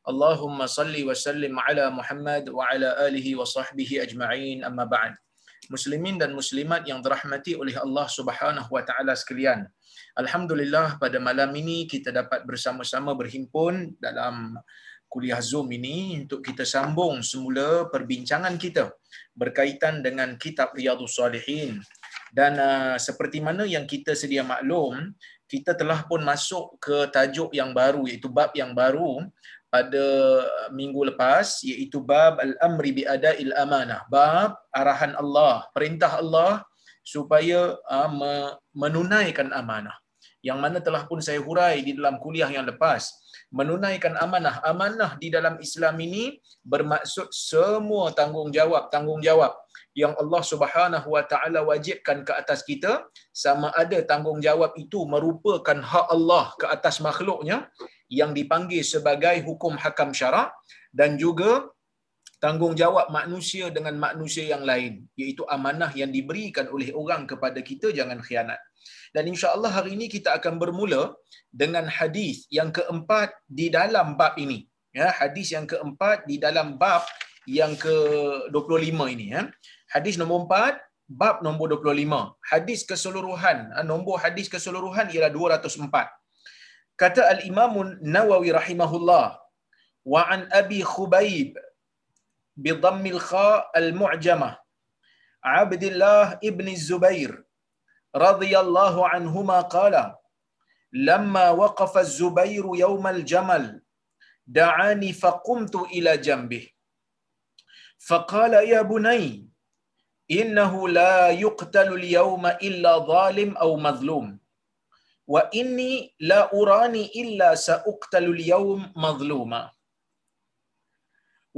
Allahumma salli wa sallim ala Muhammad wa ala alihi wa sahbihi ajma'in amma ba'd. Muslimin dan muslimat yang dirahmati oleh Allah Subhanahu wa taala sekalian. Alhamdulillah pada malam ini kita dapat bersama-sama berhimpun dalam kuliah Zoom ini untuk kita sambung semula perbincangan kita berkaitan dengan kitab Riyadhus Salihin. Dan uh, seperti mana yang kita sedia maklum, kita telah pun masuk ke tajuk yang baru iaitu bab yang baru pada minggu lepas iaitu bab al-amri bi ada'il amanah. Bab arahan Allah perintah Allah supaya uh, menunaikan amanah. Yang mana telah pun saya hurai di dalam kuliah yang lepas menunaikan amanah. Amanah di dalam Islam ini bermaksud semua tanggungjawab tanggungjawab yang Allah Subhanahu wa taala wajibkan ke atas kita sama ada tanggungjawab itu merupakan hak Allah ke atas makhluknya yang dipanggil sebagai hukum hakam syarak dan juga tanggungjawab manusia dengan manusia yang lain iaitu amanah yang diberikan oleh orang kepada kita jangan khianat. Dan insya-Allah hari ini kita akan bermula dengan hadis yang keempat di dalam bab ini. Ya hadis yang keempat di dalam bab yang ke-25 ini ya. Hadis nombor 4 bab nombor 25 hadis keseluruhan nombor hadis keseluruhan ialah 204 kata al-Imam Nawawi rahimahullah wa an Abi Khubaib bi dhammil kha al-mu'jamah Abdullah ibn Zubair radhiyallahu anhuma qala lamma waqafa az-Zubair yawm al-jamal da'ani faqumtu ila janbihi فقال يا بني إنه لا يقتل اليوم إلا ظالم أو مظلوم wa inni la urani illa sa'uqtalu al-yawm mazluma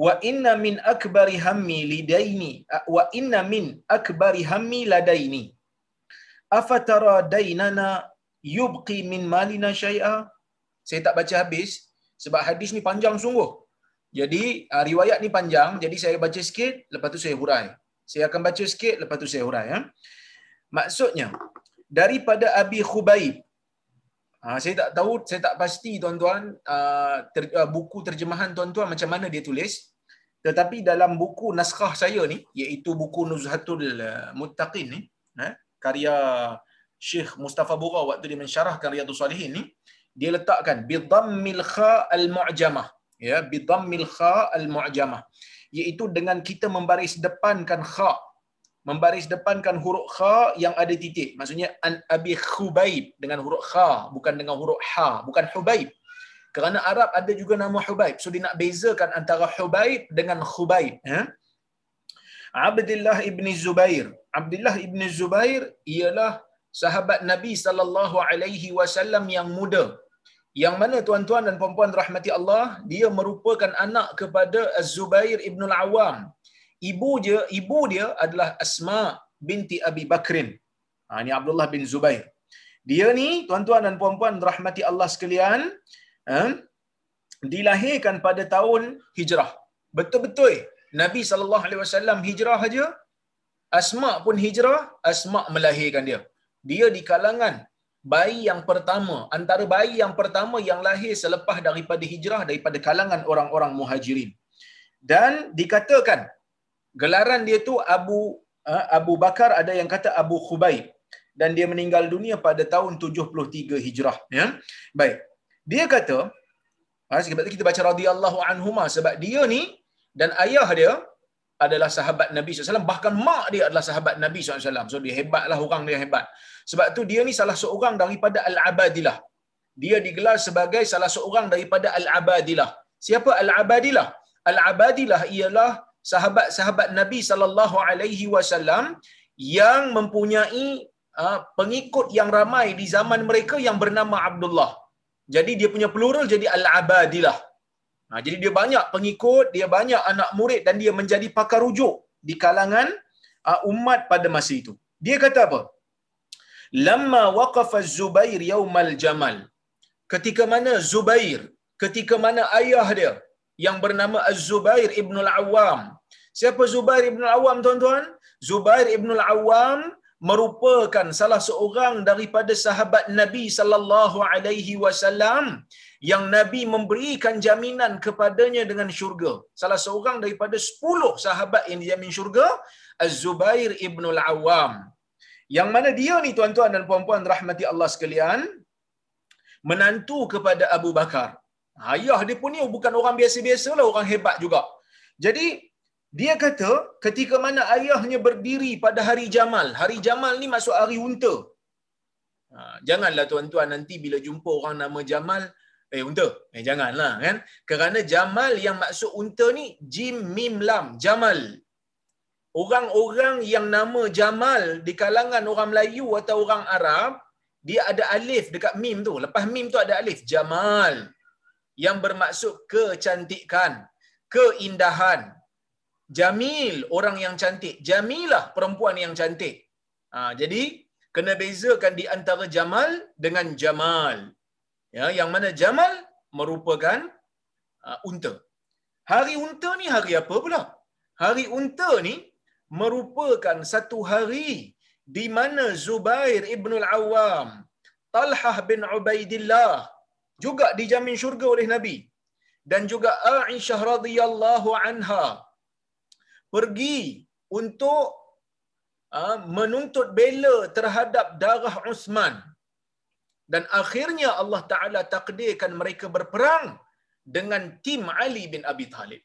wa inna min akbari hammi lidaini. Wa inna min akbari hammi ladaini. Afatara dainana yubqi min malina syai'a? Saya tak baca habis sebab hadis ni panjang sungguh. Jadi riwayat ni panjang jadi saya baca sikit lepas tu saya hurai. Saya akan baca sikit lepas tu saya hurai ya. Maksudnya daripada Abi Khubaib Ha, saya tak tahu, saya tak pasti tuan-tuan uh, ter, uh, buku terjemahan tuan-tuan macam mana dia tulis. Tetapi dalam buku naskah saya ni, iaitu buku Nuzhatul Muttaqin ni, eh, karya Syekh Mustafa Bura waktu dia mensyarahkan Riyadhus Salihin ni, dia letakkan bidhammil kha al-mu'jamah. Ya, bidhammil kha al-mu'jamah. Iaitu dengan kita membaris depankan kha membaris depankan huruf kha yang ada titik. Maksudnya an abi khubaib dengan huruf kha bukan dengan huruf ha, bukan hubaib. Kerana Arab ada juga nama hubaib. So dia nak bezakan antara hubaib dengan khubaib, ya. Abdullah ibn Zubair. Abdullah ibn Zubair ialah sahabat Nabi sallallahu alaihi wasallam yang muda. Yang mana tuan-tuan dan puan-puan rahmati Allah, dia merupakan anak kepada Az-Zubair ibn Al-Awwam ibu dia ibu dia adalah Asma binti Abi Bakrin. Ha, ini Abdullah bin Zubair. Dia ni tuan-tuan dan puan-puan rahmati Allah sekalian, eh, dilahirkan pada tahun Hijrah. Betul-betul Nabi sallallahu alaihi wasallam hijrah aja. Asma pun hijrah, Asma melahirkan dia. Dia di kalangan bayi yang pertama, antara bayi yang pertama yang lahir selepas daripada hijrah daripada kalangan orang-orang Muhajirin. Dan dikatakan gelaran dia tu Abu uh, Abu Bakar ada yang kata Abu Khubaib dan dia meninggal dunia pada tahun 73 Hijrah ya. Baik. Dia kata ha, sebab kita baca radhiyallahu anhuma sebab dia ni dan ayah dia adalah sahabat Nabi SAW. Bahkan mak dia adalah sahabat Nabi SAW. So dia hebatlah orang dia hebat. Sebab tu dia ni salah seorang daripada Al-Abadilah. Dia digelar sebagai salah seorang daripada Al-Abadilah. Siapa Al-Abadilah? Al-Abadilah ialah sahabat-sahabat Nabi sallallahu alaihi wasallam yang mempunyai uh, pengikut yang ramai di zaman mereka yang bernama Abdullah. Jadi dia punya plural jadi Al-Abadilah. Ha, jadi dia banyak pengikut, dia banyak anak murid dan dia menjadi pakar rujuk di kalangan uh, umat pada masa itu. Dia kata apa? Lamma waqafa Zubair yaumal Jamal. Ketika mana Zubair, ketika mana ayah dia yang bernama Az-Zubair Ibn Al-Awwam. Siapa Zubair Ibn Al-Awwam tuan-tuan? Zubair Ibn Al-Awwam merupakan salah seorang daripada sahabat Nabi sallallahu alaihi wasallam yang Nabi memberikan jaminan kepadanya dengan syurga. Salah seorang daripada 10 sahabat yang dijamin syurga, Az-Zubair Ibn Al-Awwam. Yang mana dia ni tuan-tuan dan puan-puan rahmati Allah sekalian, menantu kepada Abu Bakar. Ayah dia pun ni bukan orang biasa-biasa lah, orang hebat juga. Jadi, dia kata ketika mana ayahnya berdiri pada hari Jamal. Hari Jamal ni masuk hari unta. Ha, janganlah tuan-tuan nanti bila jumpa orang nama Jamal, eh unta. Eh janganlah kan. Kerana Jamal yang maksud unta ni Jim Mim Lam, Jamal. Orang-orang yang nama Jamal di kalangan orang Melayu atau orang Arab, dia ada alif dekat mim tu. Lepas mim tu ada alif. Jamal. Yang bermaksud kecantikan, keindahan. Jamil, orang yang cantik. Jamilah, perempuan yang cantik. Ha, jadi, kena bezakan di antara Jamal dengan Jamal. Ya, yang mana Jamal merupakan uh, unta. Hari unta ni hari apa pula? Hari unta ni merupakan satu hari di mana Zubair ibn al-Awwam, Talhah bin Ubaidillah juga dijamin syurga oleh Nabi dan juga Aisyah radhiyallahu anha pergi untuk uh, menuntut bela terhadap darah Uthman dan akhirnya Allah Taala takdirkan mereka berperang dengan tim Ali bin Abi Talib.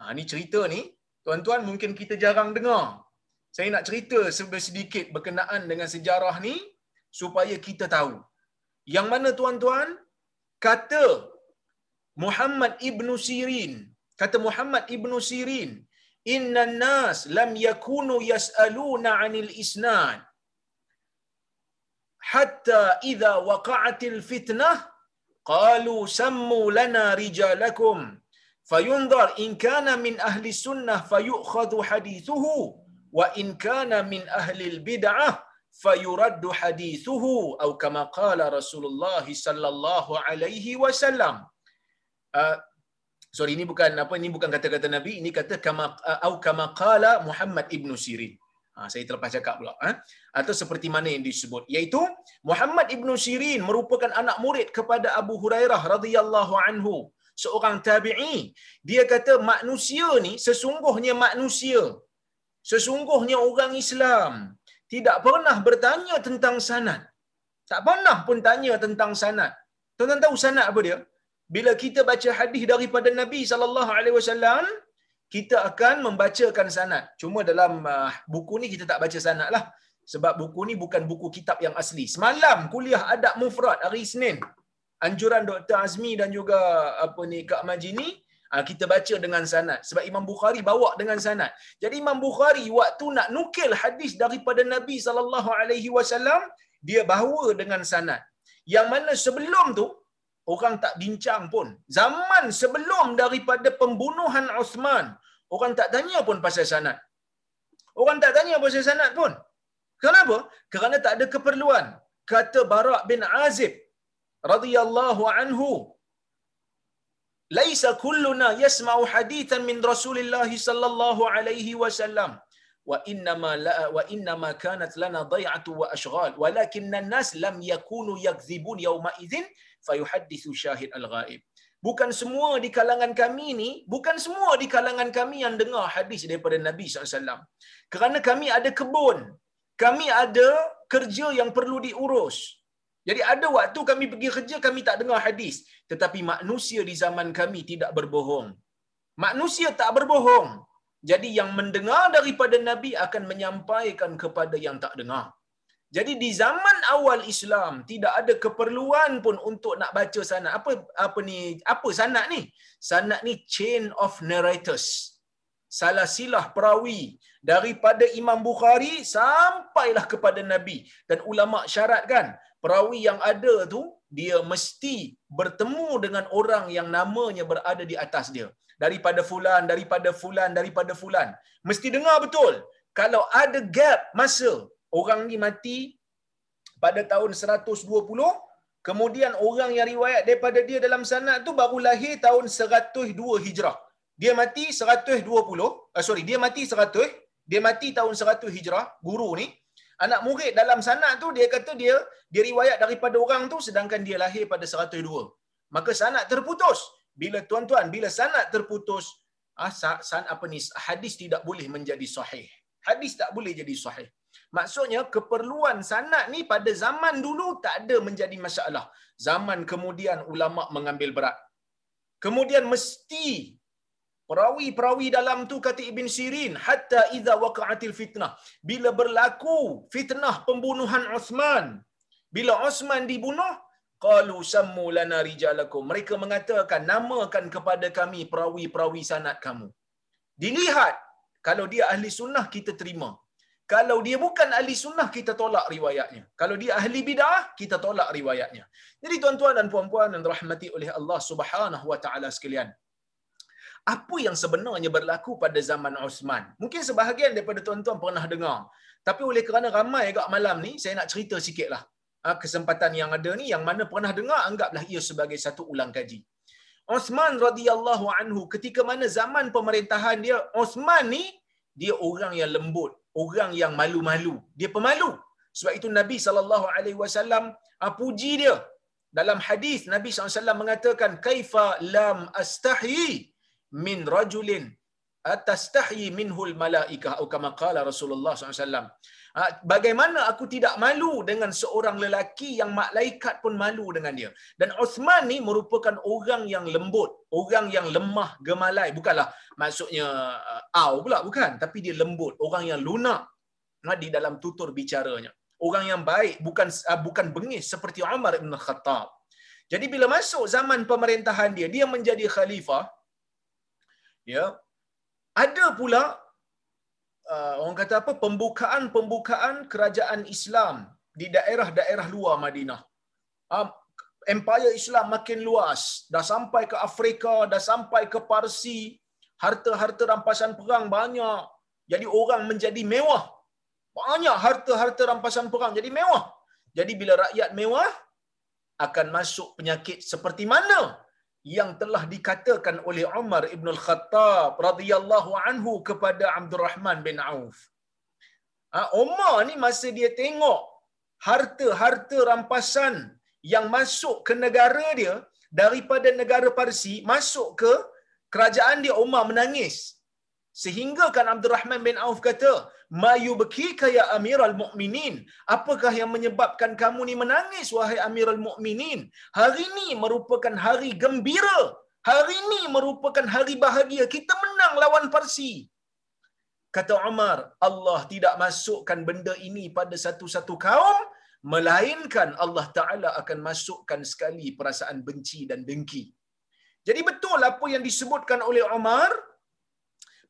Ha ni cerita ni tuan-tuan mungkin kita jarang dengar. Saya nak cerita sedikit berkenaan dengan sejarah ni supaya kita tahu. Yang mana tuan-tuan kata Muhammad ibnu Sirin, kata Muhammad ibnu Sirin, inna nas lam yakunu yas'aluna 'anil isnad. Hatta idza waqa'atil fitnah qalu sammu lana rijalakum fayunzar in kana min ahli sunnah fayu'khadhu hadithuhu wa in kana min ahli bid'ah fayuraddu hadithuhu atau kama qala Rasulullah sallallahu alaihi wasallam uh, sorry ini bukan apa ini bukan kata-kata nabi ini kata kama atau uh, kama qala Muhammad ibnu Sirin Ha, saya terlepas cakap pula. Ha? Atau seperti mana yang disebut. Iaitu Muhammad Ibn Sirin merupakan anak murid kepada Abu Hurairah radhiyallahu anhu. Seorang tabi'i. Dia kata manusia ni sesungguhnya manusia. Sesungguhnya orang Islam. Tidak pernah bertanya tentang sanad. Tak pernah pun tanya tentang sanad. Tuan-tuan tahu sanad apa dia? Bila kita baca hadis daripada Nabi sallallahu alaihi wasallam, kita akan membacakan sanad. Cuma dalam uh, buku ni kita tak baca sanad lah. Sebab buku ni bukan buku kitab yang asli. Semalam kuliah adab mufrad hari Isnin. Anjuran Dr. Azmi dan juga apa ni Kak Majini, kita baca dengan sanad. Sebab Imam Bukhari bawa dengan sanad. Jadi Imam Bukhari waktu nak nukil hadis daripada Nabi sallallahu alaihi wasallam, dia bawa dengan sanad. Yang mana sebelum tu orang tak bincang pun. Zaman sebelum daripada pembunuhan Uthman, orang tak tanya pun pasal sanad. Orang tak tanya pasal sanad pun. Kenapa? Kerana tak ada keperluan. Kata Barak bin Azib radhiyallahu anhu, "Laisa kulluna yasma'u hadithan min Rasulillah sallallahu alaihi wasallam." wa innama la wa innama kanat lana dai'atu wa ashghal. Walakin an-nas lam yakunu yakdhibun yawma idzin fayuhaddithu syahid al-ghaib. Bukan semua di kalangan kami ni bukan semua di kalangan kami yang dengar hadis daripada Nabi SAW kerana kami ada kebun kami ada kerja yang perlu diurus jadi ada waktu kami pergi kerja kami tak dengar hadis tetapi manusia di zaman kami tidak berbohong manusia tak berbohong jadi yang mendengar daripada Nabi akan menyampaikan kepada yang tak dengar. Jadi di zaman awal Islam tidak ada keperluan pun untuk nak baca sanad. Apa apa ni? Apa sanad ni? Sanad ni chain of narrators. Salah silah perawi daripada Imam Bukhari sampailah kepada Nabi dan ulama syarat kan perawi yang ada tu dia mesti bertemu dengan orang yang namanya berada di atas dia. Daripada fulan daripada fulan daripada fulan. Mesti dengar betul. Kalau ada gap masa orang ni mati pada tahun 120 kemudian orang yang riwayat daripada dia dalam sanad tu baru lahir tahun 102 hijrah. Dia mati 120 uh, eh, sorry dia mati 100 dia mati tahun 100 hijrah guru ni anak murid dalam sanad tu dia kata dia dia riwayat daripada orang tu sedangkan dia lahir pada 102 maka sanad terputus. Bila tuan-tuan bila sanad terputus ah san apa ni hadis tidak boleh menjadi sahih. Hadis tak boleh jadi sahih. Maksudnya keperluan sanad ni pada zaman dulu tak ada menjadi masalah. Zaman kemudian ulama mengambil berat. Kemudian mesti perawi-perawi dalam tu kata Ibn Sirin hatta idza waqa'atil fitnah. Bila berlaku fitnah pembunuhan Uthman bila Uthman dibunuh qalu sammu lana rijalakum. Mereka mengatakan namakan kepada kami perawi-perawi sanad kamu. Dilihat kalau dia ahli sunnah kita terima. Kalau dia bukan ahli sunnah kita tolak riwayatnya. Kalau dia ahli bidah kita tolak riwayatnya. Jadi tuan-tuan dan puan-puan yang dirahmati oleh Allah Subhanahu wa taala sekalian apa yang sebenarnya berlaku pada zaman Osman. Mungkin sebahagian daripada tuan-tuan pernah dengar. Tapi oleh kerana ramai agak malam ni, saya nak cerita sikitlah. Ha, kesempatan yang ada ni, yang mana pernah dengar, anggaplah ia sebagai satu ulang kaji. Osman radhiyallahu anhu ketika mana zaman pemerintahan dia, Osman ni, dia orang yang lembut. Orang yang malu-malu. Dia pemalu. Sebab itu Nabi SAW ha, puji dia. Dalam hadis Nabi SAW mengatakan, Kaifa lam astahi min rajulin atastahyi minhul malaikah atau kama qala Rasulullah SAW. Ha, bagaimana aku tidak malu dengan seorang lelaki yang malaikat pun malu dengan dia. Dan Uthman ni merupakan orang yang lembut, orang yang lemah gemalai. Bukanlah maksudnya uh, au pula, bukan. Tapi dia lembut, orang yang lunak ha, di dalam tutur bicaranya. Orang yang baik, bukan uh, bukan bengis seperti Umar ibn Khattab. Jadi bila masuk zaman pemerintahan dia, dia menjadi khalifah, ya ada pula uh, orang kata apa pembukaan-pembukaan kerajaan Islam di daerah-daerah luar Madinah. Uh, empire Islam makin luas, dah sampai ke Afrika, dah sampai ke Parsi, harta-harta rampasan perang banyak. Jadi orang menjadi mewah. Banyak harta-harta rampasan perang jadi mewah. Jadi bila rakyat mewah akan masuk penyakit seperti mana yang telah dikatakan oleh Umar ibn al-Khattab radhiyallahu anhu kepada Abdul Rahman bin Auf. Ha, Umar ni masa dia tengok harta-harta rampasan yang masuk ke negara dia daripada negara Parsi masuk ke kerajaan dia Umar menangis. Sehingga kan Abdul Rahman bin Auf kata, Mayu bekika ya amiral mu'minin. Apakah yang menyebabkan kamu ni menangis, wahai amiral mu'minin? Hari ini merupakan hari gembira. Hari ini merupakan hari bahagia. Kita menang lawan Parsi. Kata Umar, Allah tidak masukkan benda ini pada satu-satu kaum, melainkan Allah Ta'ala akan masukkan sekali perasaan benci dan dengki. Jadi betul apa yang disebutkan oleh Umar,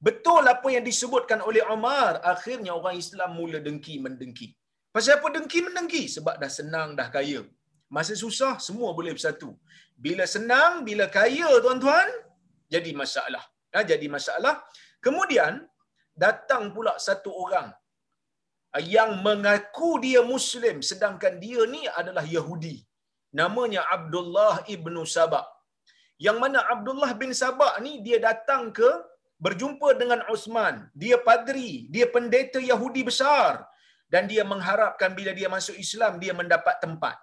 Betul apa yang disebutkan oleh Umar, akhirnya orang Islam mula dengki mendengki. Pasal apa dengki mendengki? Sebab dah senang, dah kaya. Masa susah, semua boleh bersatu. Bila senang, bila kaya, tuan-tuan, jadi masalah. Ha, jadi masalah. Kemudian, datang pula satu orang yang mengaku dia Muslim, sedangkan dia ni adalah Yahudi. Namanya Abdullah ibnu Sabah. Yang mana Abdullah bin Sabah ni, dia datang ke berjumpa dengan Uthman. Dia padri, dia pendeta Yahudi besar. Dan dia mengharapkan bila dia masuk Islam, dia mendapat tempat.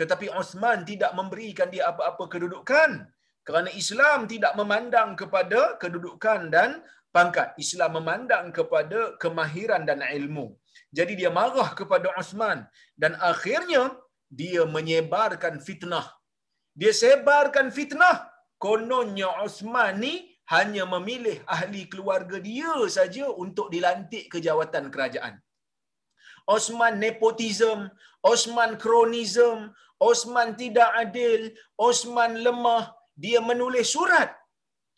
Tetapi Uthman tidak memberikan dia apa-apa kedudukan. Kerana Islam tidak memandang kepada kedudukan dan pangkat. Islam memandang kepada kemahiran dan ilmu. Jadi dia marah kepada Uthman. Dan akhirnya, dia menyebarkan fitnah. Dia sebarkan fitnah. Kononnya Uthman ni hanya memilih ahli keluarga dia saja untuk dilantik ke jawatan kerajaan. Osman nepotism, Osman kronism, Osman tidak adil, Osman lemah, dia menulis surat.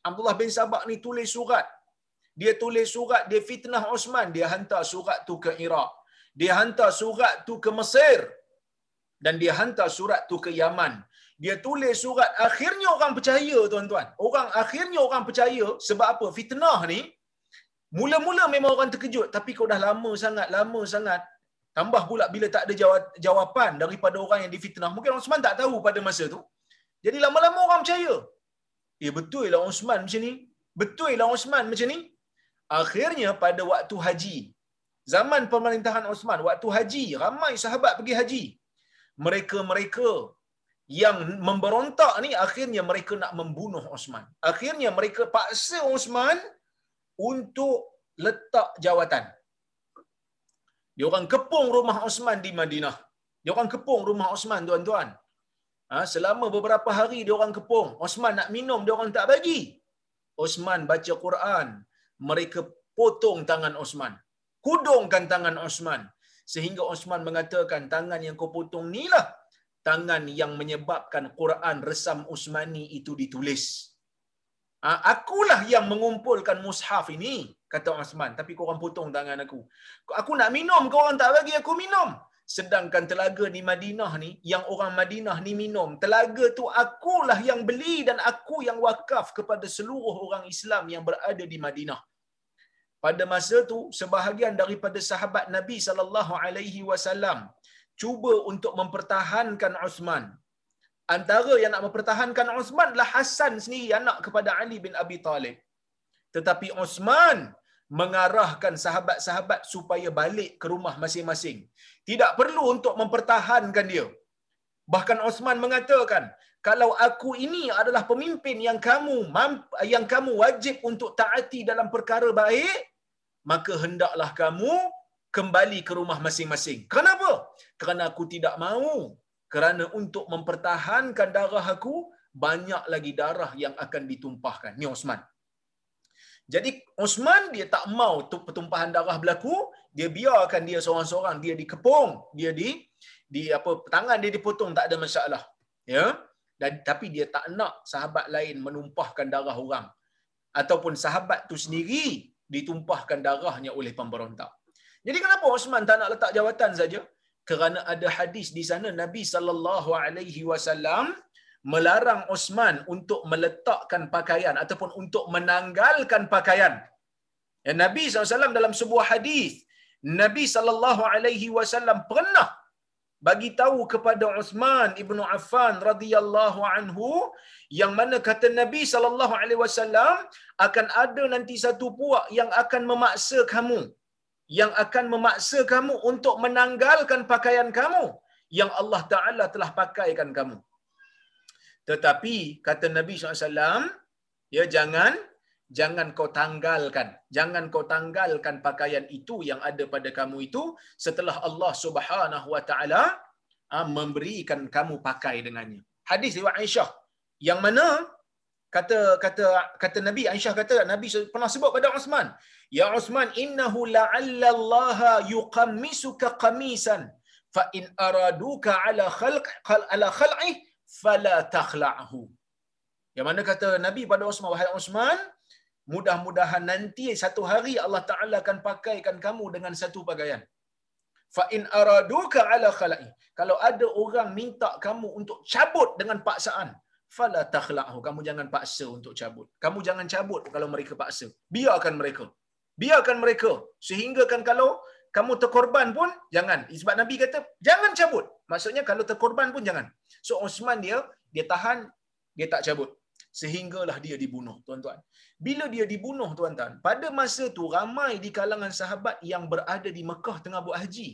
Abdullah bin Sabak ni tulis surat. Dia tulis surat, dia fitnah Osman, dia hantar surat tu ke Iraq. Dia hantar surat tu ke Mesir. dan dia hantar surat tu ke Yaman. Dia tulis surat akhirnya orang percaya tuan-tuan. Orang akhirnya orang percaya sebab apa? Fitnah ni mula-mula memang orang terkejut tapi kau dah lama sangat, lama sangat. Tambah pula bila tak ada jawapan daripada orang yang difitnah. Mungkin Osman tak tahu pada masa tu. Jadi lama-lama orang percaya. Eh betul lah Osman macam ni. Betul lah Osman macam ni. Akhirnya pada waktu haji. Zaman pemerintahan Osman, waktu haji, ramai sahabat pergi haji. Mereka-mereka yang memberontak ni akhirnya mereka nak membunuh Osman. Akhirnya mereka paksa Osman untuk letak jawatan. Dia orang kepung rumah Osman di Madinah. Dia orang kepung rumah Osman tuan-tuan. Ha, selama beberapa hari dia orang kepung. Osman nak minum dia orang tak bagi. Osman baca Quran. Mereka potong tangan Osman. Kudungkan tangan Osman. Sehingga Osman mengatakan tangan yang kau potong ni lah tangan yang menyebabkan Quran resam Usmani itu ditulis. Ha, akulah yang mengumpulkan mushaf ini, kata Osman. Tapi kau orang potong tangan aku. Aku nak minum, kau orang tak bagi aku minum. Sedangkan telaga di Madinah ni, yang orang Madinah ni minum, telaga tu akulah yang beli dan aku yang wakaf kepada seluruh orang Islam yang berada di Madinah. Pada masa tu, sebahagian daripada sahabat Nabi sallallahu alaihi wasallam cuba untuk mempertahankan Uthman. Antara yang nak mempertahankan Uthman adalah Hasan sendiri, anak kepada Ali bin Abi Talib. Tetapi Uthman mengarahkan sahabat-sahabat supaya balik ke rumah masing-masing. Tidak perlu untuk mempertahankan dia. Bahkan Osman mengatakan, kalau aku ini adalah pemimpin yang kamu yang kamu wajib untuk taati dalam perkara baik, maka hendaklah kamu kembali ke rumah masing-masing. Kenapa? Kerana aku tidak mahu. Kerana untuk mempertahankan darah aku, banyak lagi darah yang akan ditumpahkan. Ni Osman. Jadi Osman dia tak mau pertumpahan darah berlaku, dia biarkan dia seorang-seorang, dia dikepung, dia di di apa tangan dia dipotong tak ada masalah. Ya. Dan tapi dia tak nak sahabat lain menumpahkan darah orang ataupun sahabat tu sendiri ditumpahkan darahnya oleh pemberontak. Jadi kenapa Osman tak nak letak jawatan saja? Kerana ada hadis di sana Nabi sallallahu alaihi wasallam melarang Osman untuk meletakkan pakaian ataupun untuk menanggalkan pakaian. Ya, Nabi SAW dalam sebuah hadis, Nabi wasallam pernah bagi tahu kepada Uthman ibnu Affan radhiyallahu anhu yang mana kata Nabi sallallahu alaihi wasallam akan ada nanti satu puak yang akan memaksa kamu yang akan memaksa kamu untuk menanggalkan pakaian kamu yang Allah Taala telah pakaikan kamu. Tetapi kata Nabi SAW, ya jangan jangan kau tanggalkan, jangan kau tanggalkan pakaian itu yang ada pada kamu itu setelah Allah Subhanahu Wa Taala ah, memberikan kamu pakai dengannya. Hadis riwayat Aisyah yang mana kata kata kata Nabi Aisyah kata Nabi pernah sebut pada Uthman ya Uthman innahu la'alla Allah yuqammisuka qamisan fa in araduka ala khalq ala khal'i fala takhla'hu. Yang mana kata Nabi pada Uthman wahai Uthman mudah-mudahan nanti satu hari Allah Taala akan pakaikan kamu dengan satu pakaian. Fa in araduka ala khal'i kalau ada orang minta kamu untuk cabut dengan paksaan fala takhla'hu. Kamu jangan paksa untuk cabut. Kamu jangan cabut kalau mereka paksa. Biarkan mereka. Biarkan mereka. Sehingga kan kalau kamu terkorban pun jangan. Sebab nabi kata jangan cabut. Maksudnya kalau terkorban pun jangan. So Osman dia dia tahan dia tak cabut. Sehinggalah dia dibunuh tuan-tuan. Bila dia dibunuh tuan-tuan pada masa tu ramai di kalangan sahabat yang berada di Mekah tengah buat haji.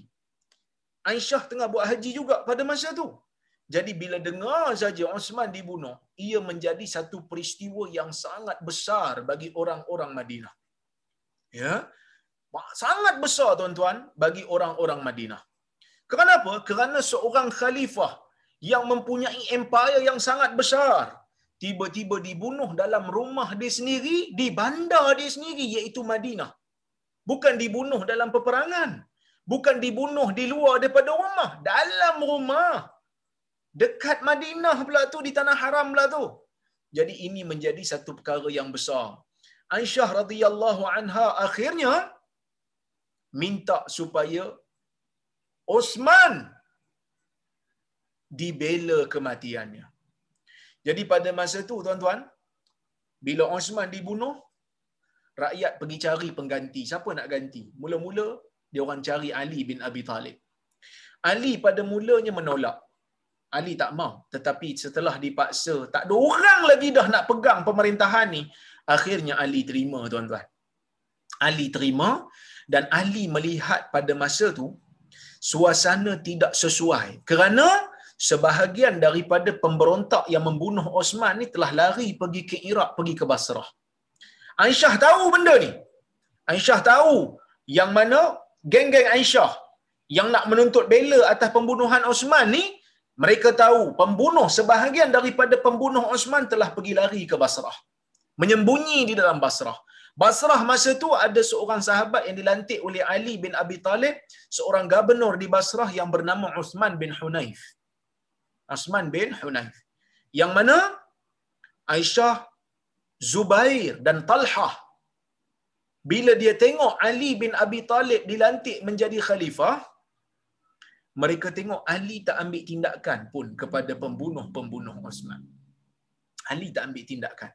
Aisyah tengah buat haji juga pada masa tu jadi bila dengar saja Osman dibunuh, ia menjadi satu peristiwa yang sangat besar bagi orang-orang Madinah. Ya. Sangat besar tuan-tuan bagi orang-orang Madinah. Kenapa? Kerana seorang khalifah yang mempunyai empire yang sangat besar tiba-tiba dibunuh dalam rumah dia sendiri, di bandar dia sendiri iaitu Madinah. Bukan dibunuh dalam peperangan. Bukan dibunuh di luar daripada rumah, dalam rumah Dekat Madinah pula tu, di tanah haram pula tu. Jadi ini menjadi satu perkara yang besar. Aisyah radhiyallahu anha akhirnya minta supaya Osman dibela kematiannya. Jadi pada masa tu tuan-tuan, bila Osman dibunuh, rakyat pergi cari pengganti. Siapa nak ganti? Mula-mula dia orang cari Ali bin Abi Talib. Ali pada mulanya menolak. Ali tak mau. Tetapi setelah dipaksa, tak ada orang lagi dah nak pegang pemerintahan ni. Akhirnya Ali terima tuan-tuan. Ali terima dan Ali melihat pada masa tu suasana tidak sesuai. Kerana sebahagian daripada pemberontak yang membunuh Osman ni telah lari pergi ke Iraq, pergi ke Basrah. Aisyah tahu benda ni. Aisyah tahu yang mana geng-geng Aisyah yang nak menuntut bela atas pembunuhan Osman ni, mereka tahu pembunuh sebahagian daripada pembunuh Osman telah pergi lari ke Basrah. Menyembunyi di dalam Basrah. Basrah masa tu ada seorang sahabat yang dilantik oleh Ali bin Abi Talib, seorang gubernur di Basrah yang bernama Uthman bin Hunayf. Uthman bin Hunayf. Yang mana Aisyah, Zubair dan Talhah bila dia tengok Ali bin Abi Talib dilantik menjadi khalifah, mereka tengok Ali tak ambil tindakan pun kepada pembunuh-pembunuh Osman. Ali tak ambil tindakan.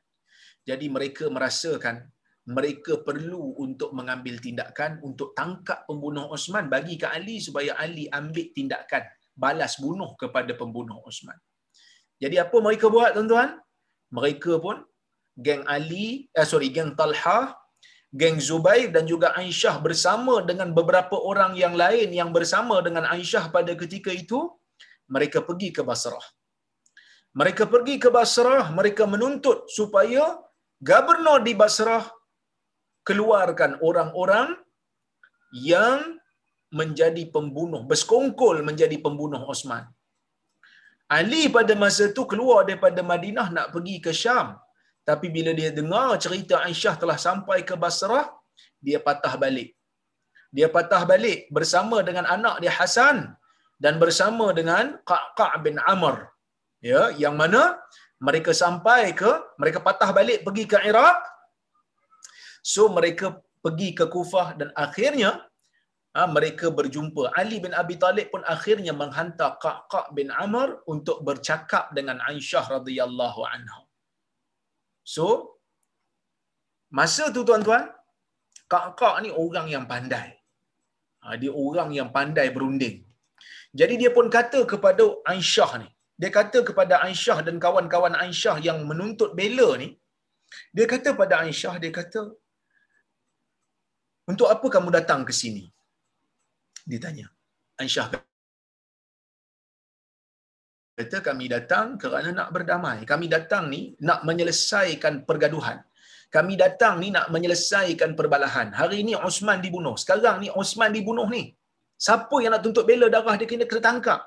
Jadi mereka merasakan mereka perlu untuk mengambil tindakan untuk tangkap pembunuh Osman bagi ke Ali supaya Ali ambil tindakan balas bunuh kepada pembunuh Osman. Jadi apa mereka buat tuan-tuan? Mereka pun geng Ali, eh, sorry, geng Talha, geng Zubair dan juga Aisyah bersama dengan beberapa orang yang lain yang bersama dengan Aisyah pada ketika itu, mereka pergi ke Basrah. Mereka pergi ke Basrah, mereka menuntut supaya gubernur di Basrah keluarkan orang-orang yang menjadi pembunuh, bersekongkol menjadi pembunuh Osman. Ali pada masa itu keluar daripada Madinah nak pergi ke Syam. Tapi bila dia dengar cerita Aisyah telah sampai ke Basrah, dia patah balik. Dia patah balik bersama dengan anak dia Hasan dan bersama dengan Qa' bin Amr. Ya, yang mana mereka sampai ke mereka patah balik pergi ke Iraq. So mereka pergi ke Kufah dan akhirnya ha, mereka berjumpa. Ali bin Abi Talib pun akhirnya menghantar Qa' bin Amr untuk bercakap dengan Aisyah radhiyallahu anha. So, masa tu tuan-tuan, Kak-kak ni orang yang pandai. Ha, dia orang yang pandai berunding. Jadi dia pun kata kepada Aisyah ni, dia kata kepada Aisyah dan kawan-kawan Aisyah yang menuntut bela ni, dia kata pada Aisyah, dia kata, untuk apa kamu datang ke sini? Dia tanya. Aisyah kata kami datang kerana nak berdamai. Kami datang ni nak menyelesaikan pergaduhan. Kami datang ni nak menyelesaikan perbalahan. Hari ini Osman dibunuh. Sekarang ni Osman dibunuh ni. Siapa yang nak tuntut bela darah dia kena kena tangkap.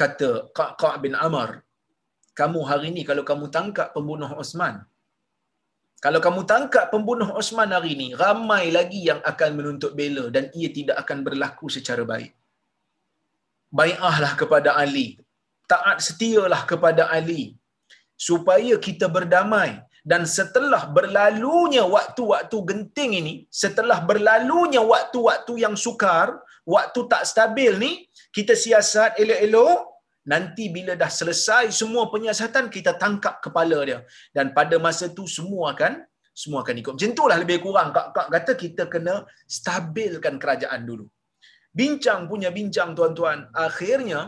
Kata Qa' bin Amr. Kamu hari ini kalau kamu tangkap pembunuh Osman. Kalau kamu tangkap pembunuh Osman hari ini, ramai lagi yang akan menuntut bela dan ia tidak akan berlaku secara baik. Baikahlah kepada Ali taat setialah kepada Ali supaya kita berdamai. Dan setelah berlalunya waktu-waktu genting ini setelah berlalunya waktu-waktu yang sukar waktu tak stabil ni kita siasat elok-elok. Nanti bila dah selesai semua penyiasatan kita tangkap kepala dia. Dan pada masa tu semua akan semua akan ikut. Macam itulah lebih kurang. Kak, kak kata kita kena stabilkan kerajaan dulu. Bincang punya bincang tuan-tuan. Akhirnya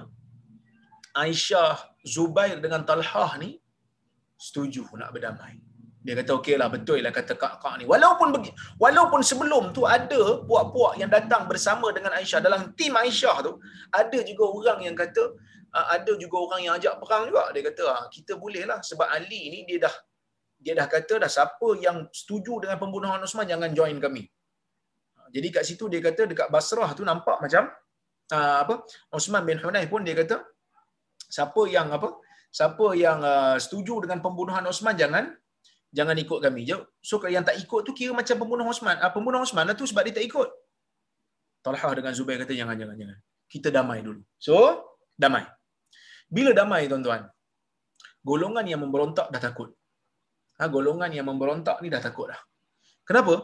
Aisyah, Zubair dengan Talhah ni setuju nak berdamai. Dia kata okey lah betul lah kata kak-kak ni. Walaupun begi, walaupun sebelum tu ada puak-puak yang datang bersama dengan Aisyah dalam tim Aisyah tu ada juga orang yang kata ah, ada juga orang yang ajak perang juga. Dia kata ah, kita boleh lah sebab Ali ni dia dah dia dah kata dah siapa yang setuju dengan pembunuhan Osman jangan join kami. Jadi kat situ dia kata dekat Basrah tu nampak macam ah, apa Osman bin Hunayf pun dia kata siapa yang apa? Siapa yang uh, setuju dengan pembunuhan Osman jangan jangan ikut kami. Je so yang tak ikut tu kira macam pembunuh Osman. Uh, pembunuh Osman lah tu sebab dia tak ikut. Talha dengan Zubair kata jangan jangan jangan. Kita damai dulu. So damai. Bila damai tuan-tuan? Golongan yang memberontak dah takut. Ha, golongan yang memberontak ni dah takut dah. Kenapa?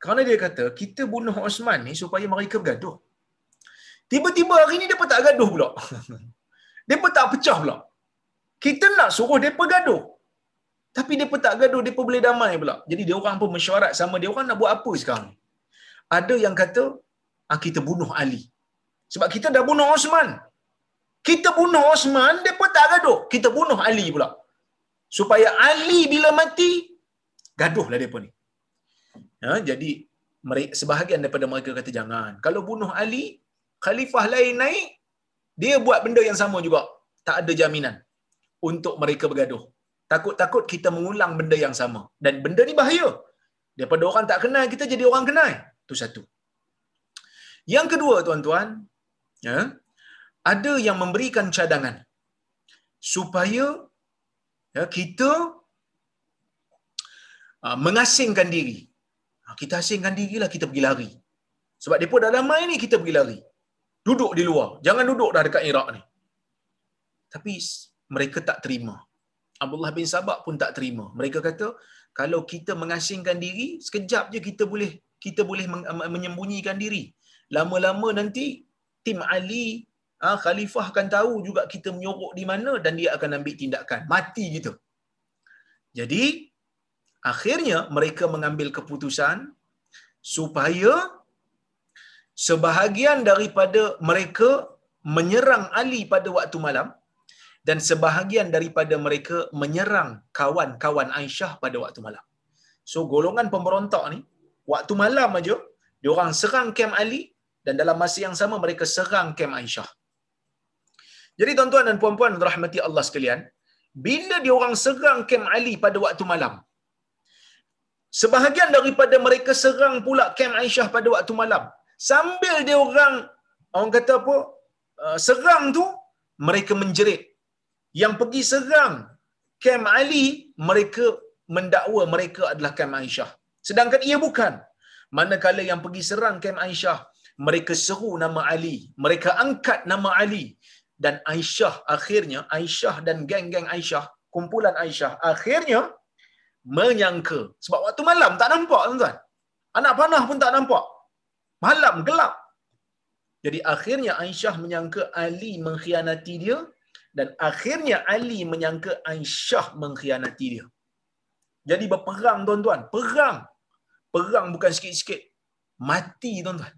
Kerana dia kata kita bunuh Osman ni supaya mereka bergaduh. Tiba-tiba hari ni dia pun tak gaduh pula Mereka tak pecah pula. Kita nak suruh mereka gaduh. Tapi mereka tak gaduh, mereka boleh damai pula. Jadi dia orang pun mesyuarat sama dia orang nak buat apa sekarang. Ada yang kata, ah, kita bunuh Ali. Sebab kita dah bunuh Osman. Kita bunuh Osman, mereka tak gaduh. Kita bunuh Ali pula. Supaya Ali bila mati, gaduhlah mereka ni. Ya, jadi mereka, sebahagian daripada mereka kata jangan. Kalau bunuh Ali, khalifah lain naik, dia buat benda yang sama juga. Tak ada jaminan untuk mereka bergaduh. Takut-takut kita mengulang benda yang sama. Dan benda ni bahaya. Daripada orang tak kenal, kita jadi orang kenal. Itu satu. Yang kedua, tuan-tuan, ya, ada yang memberikan cadangan supaya ya, kita uh, mengasingkan diri. Ha, kita asingkan dirilah, kita pergi lari. Sebab mereka dah damai ni, kita pergi lari. Duduk di luar. Jangan duduk dah dekat Iraq ni. Tapi mereka tak terima. Abdullah bin Sabak pun tak terima. Mereka kata, kalau kita mengasingkan diri, sekejap je kita boleh kita boleh menyembunyikan diri. Lama-lama nanti tim Ali, ah, khalifah akan tahu juga kita menyorok di mana dan dia akan ambil tindakan. Mati gitu. Jadi, akhirnya mereka mengambil keputusan supaya sebahagian daripada mereka menyerang Ali pada waktu malam dan sebahagian daripada mereka menyerang kawan-kawan Aisyah pada waktu malam. So golongan pemberontak ni waktu malam aja dia orang serang kem Ali dan dalam masa yang sama mereka serang kem Aisyah. Jadi tuan-tuan dan puan-puan rahmati Allah sekalian, bila dia orang serang kem Ali pada waktu malam, sebahagian daripada mereka serang pula kem Aisyah pada waktu malam. Sambil dia orang orang kata apa? Uh, serang tu mereka menjerit yang pergi serang kem Ali, mereka mendakwa mereka adalah kem Aisyah. Sedangkan ia bukan. Manakala yang pergi serang kem Aisyah, mereka seru nama Ali. Mereka angkat nama Ali. Dan Aisyah akhirnya, Aisyah dan geng-geng Aisyah, kumpulan Aisyah, akhirnya menyangka. Sebab waktu malam tak nampak tuan-tuan. Anak panah pun tak nampak. Malam gelap. Jadi akhirnya Aisyah menyangka Ali mengkhianati dia dan akhirnya Ali menyangka Aisyah mengkhianati dia. Jadi berperang tuan-tuan, perang. Perang bukan sikit-sikit. Mati tuan-tuan.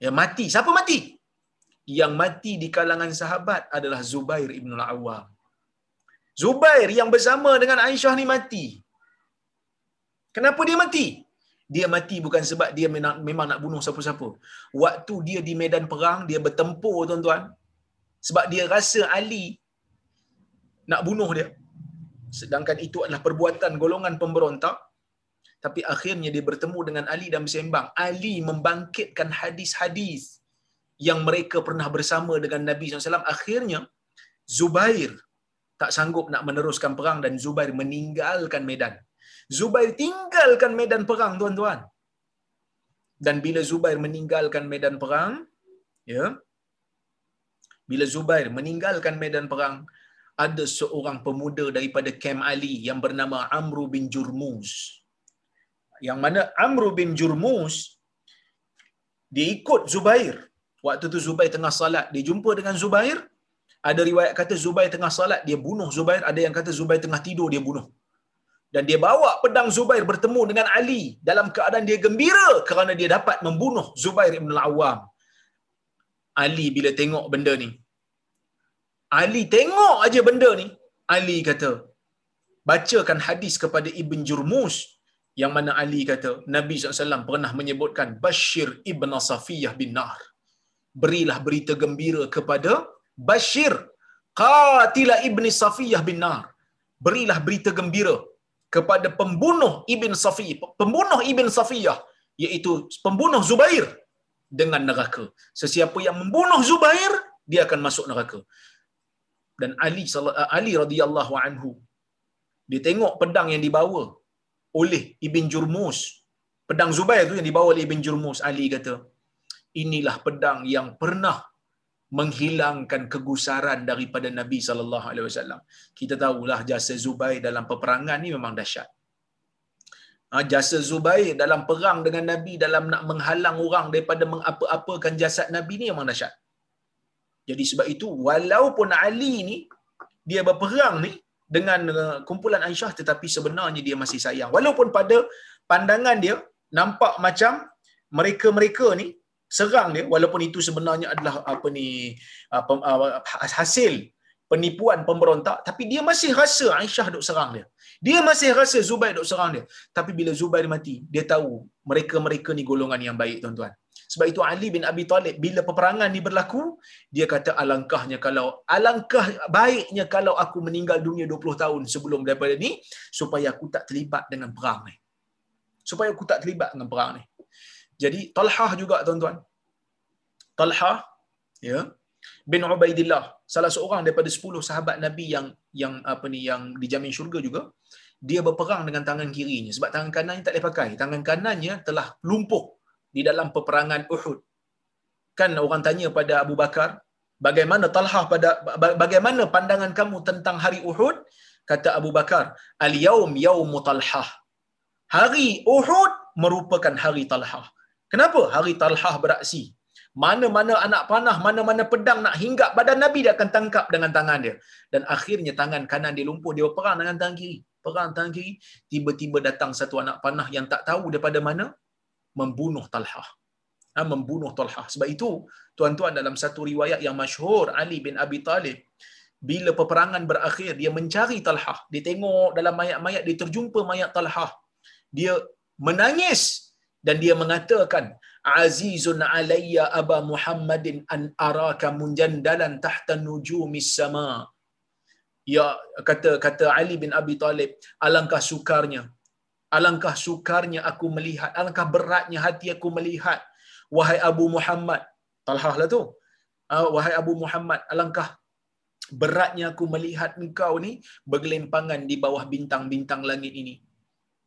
Ya mati. Siapa mati? Yang mati di kalangan sahabat adalah Zubair ibn al-Awwam. Zubair yang bersama dengan Aisyah ni mati. Kenapa dia mati? Dia mati bukan sebab dia memang nak bunuh siapa-siapa. Waktu dia di medan perang, dia bertempur tuan-tuan. Sebab dia rasa Ali nak bunuh dia. Sedangkan itu adalah perbuatan golongan pemberontak. Tapi akhirnya dia bertemu dengan Ali dan bersembang. Ali membangkitkan hadis-hadis yang mereka pernah bersama dengan Nabi SAW. Akhirnya Zubair tak sanggup nak meneruskan perang dan Zubair meninggalkan medan. Zubair tinggalkan medan perang tuan-tuan. Dan bila Zubair meninggalkan medan perang, ya, bila Zubair meninggalkan medan perang, ada seorang pemuda daripada Kem Ali yang bernama Amru bin Jurmuz. Yang mana Amru bin Jurmuz dia ikut Zubair. Waktu tu Zubair tengah salat, dia jumpa dengan Zubair. Ada riwayat kata Zubair tengah salat, dia bunuh Zubair. Ada yang kata Zubair tengah tidur, dia bunuh. Dan dia bawa pedang Zubair bertemu dengan Ali dalam keadaan dia gembira kerana dia dapat membunuh Zubair ibn al-Awwam. Ali bila tengok benda ni, Ali tengok aja benda ni. Ali kata, bacakan hadis kepada Ibn Jurmus yang mana Ali kata, Nabi SAW pernah menyebutkan Bashir Ibn Safiyah bin Nar. Berilah berita gembira kepada Bashir Qatila Ibn Safiyah bin Nar. Berilah berita gembira kepada pembunuh Ibn Safiyah. Pembunuh Ibn Safiyah iaitu pembunuh Zubair dengan neraka. Sesiapa yang membunuh Zubair, dia akan masuk neraka dan Ali uh, Ali radhiyallahu anhu dia tengok pedang yang dibawa oleh Ibn Jurmus pedang Zubair tu yang dibawa oleh Ibn Jurmus Ali kata inilah pedang yang pernah menghilangkan kegusaran daripada Nabi sallallahu alaihi wasallam. Kita tahulah jasa Zubair dalam peperangan ni memang dahsyat. Ha, jasa Zubair dalam perang dengan Nabi dalam nak menghalang orang daripada mengapa-apakan jasad Nabi ni memang dahsyat. Jadi sebab itu walaupun Ali ni dia berperang ni dengan kumpulan Aisyah tetapi sebenarnya dia masih sayang. Walaupun pada pandangan dia nampak macam mereka-mereka ni serang dia walaupun itu sebenarnya adalah apa ni apa, uh, hasil penipuan pemberontak tapi dia masih rasa Aisyah duk serang dia. Dia masih rasa Zubair duk serang dia. Tapi bila Zubair mati, dia tahu mereka-mereka ni golongan yang baik tuan-tuan. Sebab itu Ali bin Abi Talib bila peperangan ni berlaku, dia kata alangkahnya kalau alangkah baiknya kalau aku meninggal dunia 20 tahun sebelum daripada ni supaya aku tak terlibat dengan perang ni. Supaya aku tak terlibat dengan perang ni. Jadi Talhah juga tuan-tuan. Talhah ya bin Ubaidillah salah seorang daripada 10 sahabat Nabi yang yang apa ni yang dijamin syurga juga dia berperang dengan tangan kirinya sebab tangan kanannya tak boleh pakai tangan kanannya telah lumpuh di dalam peperangan Uhud. Kan orang tanya pada Abu Bakar, bagaimana Talhah pada bagaimana pandangan kamu tentang hari Uhud? Kata Abu Bakar, al-yaum yaum Talhah. Hari Uhud merupakan hari Talhah. Kenapa? Hari Talhah beraksi. Mana-mana anak panah, mana-mana pedang nak hinggap badan Nabi dia akan tangkap dengan tangan dia. Dan akhirnya tangan kanan dia lumpuh, dia berperang dengan tangan kiri. Perang tangan kiri, tiba-tiba datang satu anak panah yang tak tahu daripada mana, membunuh Talhah. Ha, membunuh Talhah. Sebab itu, tuan-tuan dalam satu riwayat yang masyhur Ali bin Abi Talib, bila peperangan berakhir, dia mencari Talhah. Dia tengok dalam mayat-mayat, dia terjumpa mayat Talhah. Dia menangis dan dia mengatakan, Azizun alayya Aba Muhammadin an araka munjandalan tahta nujumis sama. Ya kata kata Ali bin Abi Talib, alangkah sukarnya alangkah sukarnya aku melihat, alangkah beratnya hati aku melihat, wahai Abu Muhammad, Talhah lah tu, uh, wahai Abu Muhammad, alangkah beratnya aku melihat engkau ni bergelimpangan di bawah bintang-bintang langit ini.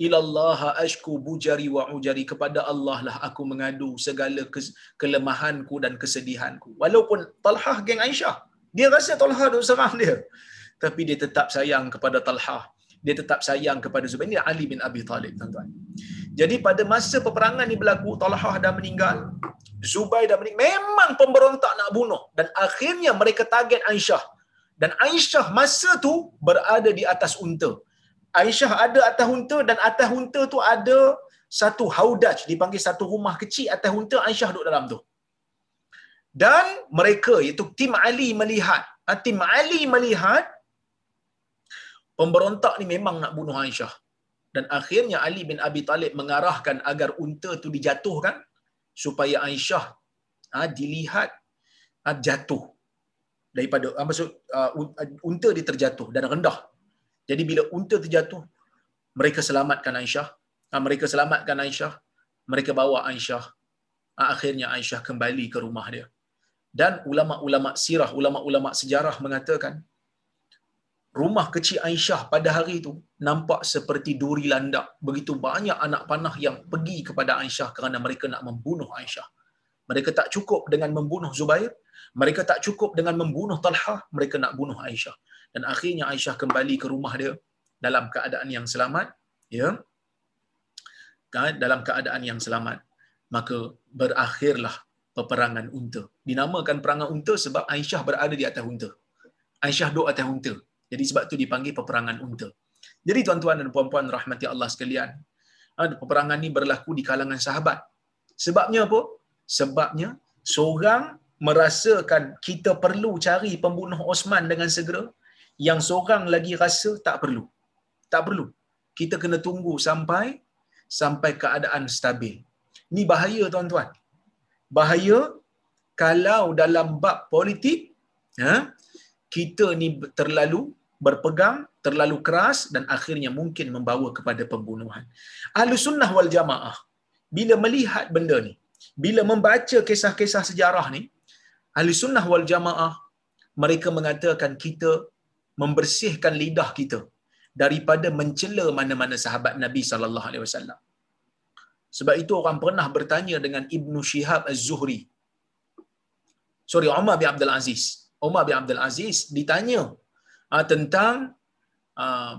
Ilallah ashku bujari wa ujari kepada Allah lah aku mengadu segala kelemahanku dan kesedihanku. Walaupun Talhah geng Aisyah, dia rasa Talhah duk serang dia. Tapi dia tetap sayang kepada Talhah dia tetap sayang kepada Zubair. Ini Ali bin Abi Talib, tuan-tuan. Jadi pada masa peperangan ini berlaku, Talhah dah meninggal, Zubair dah meninggal. Memang pemberontak nak bunuh. Dan akhirnya mereka target Aisyah. Dan Aisyah masa tu berada di atas unta. Aisyah ada atas unta dan atas unta tu ada satu haudaj, dipanggil satu rumah kecil atas unta, Aisyah duduk dalam tu. Dan mereka, iaitu tim Ali melihat, ah, tim Ali melihat pemberontak ni memang nak bunuh Aisyah. Dan akhirnya Ali bin Abi Talib mengarahkan agar unta tu dijatuhkan supaya Aisyah ha, dilihat ha, jatuh daripada ha, maksud uh, unta dia terjatuh dan rendah. Jadi bila unta terjatuh mereka selamatkan Aisyah. Ha, mereka selamatkan Aisyah. Mereka bawa Aisyah. Ha, akhirnya Aisyah kembali ke rumah dia. Dan ulama-ulama sirah, ulama-ulama sejarah mengatakan rumah kecil Aisyah pada hari itu nampak seperti duri landak. Begitu banyak anak panah yang pergi kepada Aisyah kerana mereka nak membunuh Aisyah. Mereka tak cukup dengan membunuh Zubair. Mereka tak cukup dengan membunuh Talha. Mereka nak bunuh Aisyah. Dan akhirnya Aisyah kembali ke rumah dia dalam keadaan yang selamat. Ya. Kan? Dalam keadaan yang selamat. Maka berakhirlah peperangan unta. Dinamakan perangan unta sebab Aisyah berada di atas unta. Aisyah duduk atas unta. Jadi sebab tu dipanggil peperangan unta. Jadi tuan-tuan dan puan-puan rahmati Allah sekalian, peperangan ni berlaku di kalangan sahabat. Sebabnya apa? Sebabnya seorang merasakan kita perlu cari pembunuh Osman dengan segera, yang seorang lagi rasa tak perlu. Tak perlu. Kita kena tunggu sampai sampai keadaan stabil. Ni bahaya tuan-tuan. Bahaya kalau dalam bab politik, ha, kita ni terlalu berpegang terlalu keras dan akhirnya mungkin membawa kepada pembunuhan. Ahlu sunnah wal jamaah, bila melihat benda ni, bila membaca kisah-kisah sejarah ni, ahlu sunnah wal jamaah, mereka mengatakan kita membersihkan lidah kita daripada mencela mana-mana sahabat Nabi sallallahu alaihi wasallam. Sebab itu orang pernah bertanya dengan Ibnu Shihab Az-Zuhri. Sorry, Umar bin Abdul Aziz. Umar bin Abdul Aziz ditanya uh, tentang uh,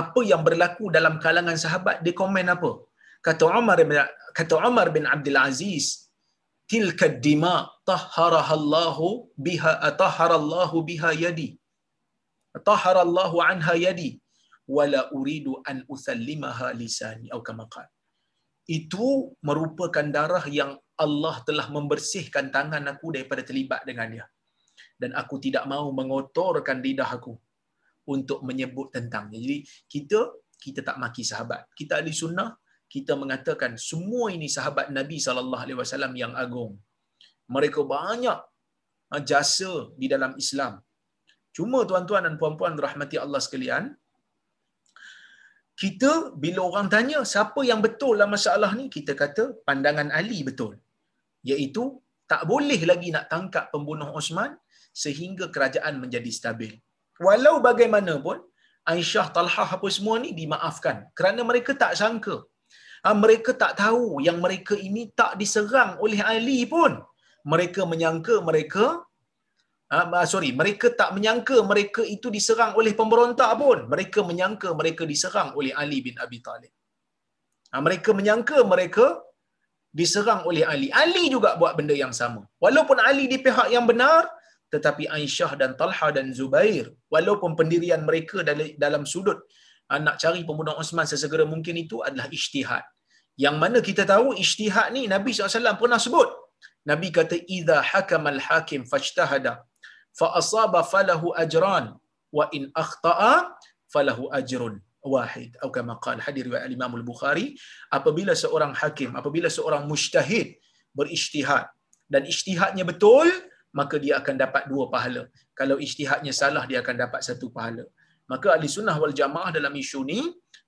apa yang berlaku dalam kalangan sahabat dia komen apa kata Umar bin kata Umar bin Abdul Aziz tilka dima tahharaha Allah biha atahhara Allah biha yadi tahhara Allah anha yadi wala uridu an usallimaha lisani atau kama itu merupakan darah yang Allah telah membersihkan tangan aku daripada terlibat dengan dia dan aku tidak mahu mengotorkan lidah aku untuk menyebut tentangnya. Jadi kita kita tak maki sahabat. Kita ahli sunnah, kita mengatakan semua ini sahabat Nabi sallallahu alaihi wasallam yang agung. Mereka banyak jasa di dalam Islam. Cuma tuan-tuan dan puan-puan rahmati Allah sekalian, kita bila orang tanya siapa yang betul dalam masalah ni, kita kata pandangan Ali betul. Iaitu tak boleh lagi nak tangkap pembunuh Osman sehingga kerajaan menjadi stabil. Walau bagaimanapun, Aisyah, Talhah apa semua ni dimaafkan kerana mereka tak sangka. Ha, mereka tak tahu yang mereka ini tak diserang oleh Ali pun. Mereka menyangka mereka ha, sorry, mereka tak menyangka mereka itu diserang oleh pemberontak pun. Mereka menyangka mereka diserang oleh Ali bin Abi Talib. Ha, mereka menyangka mereka diserang oleh Ali. Ali juga buat benda yang sama. Walaupun Ali di pihak yang benar, tetapi Aisyah dan Talha dan Zubair walaupun pendirian mereka dalam sudut ah, nak cari pembunuh Osman sesegera mungkin itu adalah ijtihad yang mana kita tahu ijtihad ni Nabi SAW pernah sebut Nabi kata idza hakamal hakim fajtahada ajran wa in akhta'a falahu ajrun wahid atau kama qala hadir riwayat Imam Al-Bukhari apabila seorang hakim apabila seorang mujtahid berijtihad dan ijtihadnya betul maka dia akan dapat dua pahala. Kalau ijtihadnya salah, dia akan dapat satu pahala. Maka ahli sunnah wal jamaah dalam isu ni,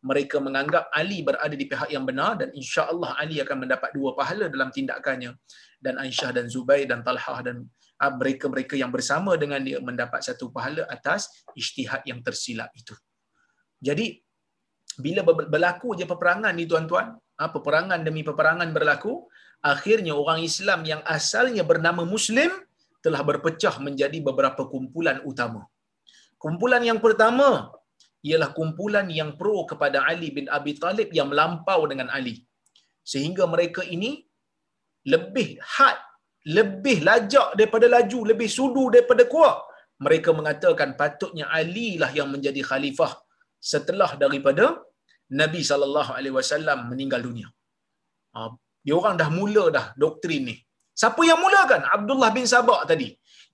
mereka menganggap Ali berada di pihak yang benar dan insya Allah Ali akan mendapat dua pahala dalam tindakannya. Dan Aisyah dan Zubair dan Talhah dan ah, mereka-mereka yang bersama dengan dia mendapat satu pahala atas ijtihad yang tersilap itu. Jadi, bila berlaku je peperangan ni tuan-tuan, ah, peperangan demi peperangan berlaku, akhirnya orang Islam yang asalnya bernama Muslim, telah berpecah menjadi beberapa kumpulan utama. Kumpulan yang pertama ialah kumpulan yang pro kepada Ali bin Abi Talib yang melampau dengan Ali. Sehingga mereka ini lebih had, lebih lajak daripada laju, lebih sudu daripada kuat. Mereka mengatakan patutnya Ali lah yang menjadi khalifah setelah daripada Nabi wasallam meninggal dunia. Ha, dia orang dah mula dah doktrin ni. Siapa yang mulakan? Abdullah bin Sabah tadi.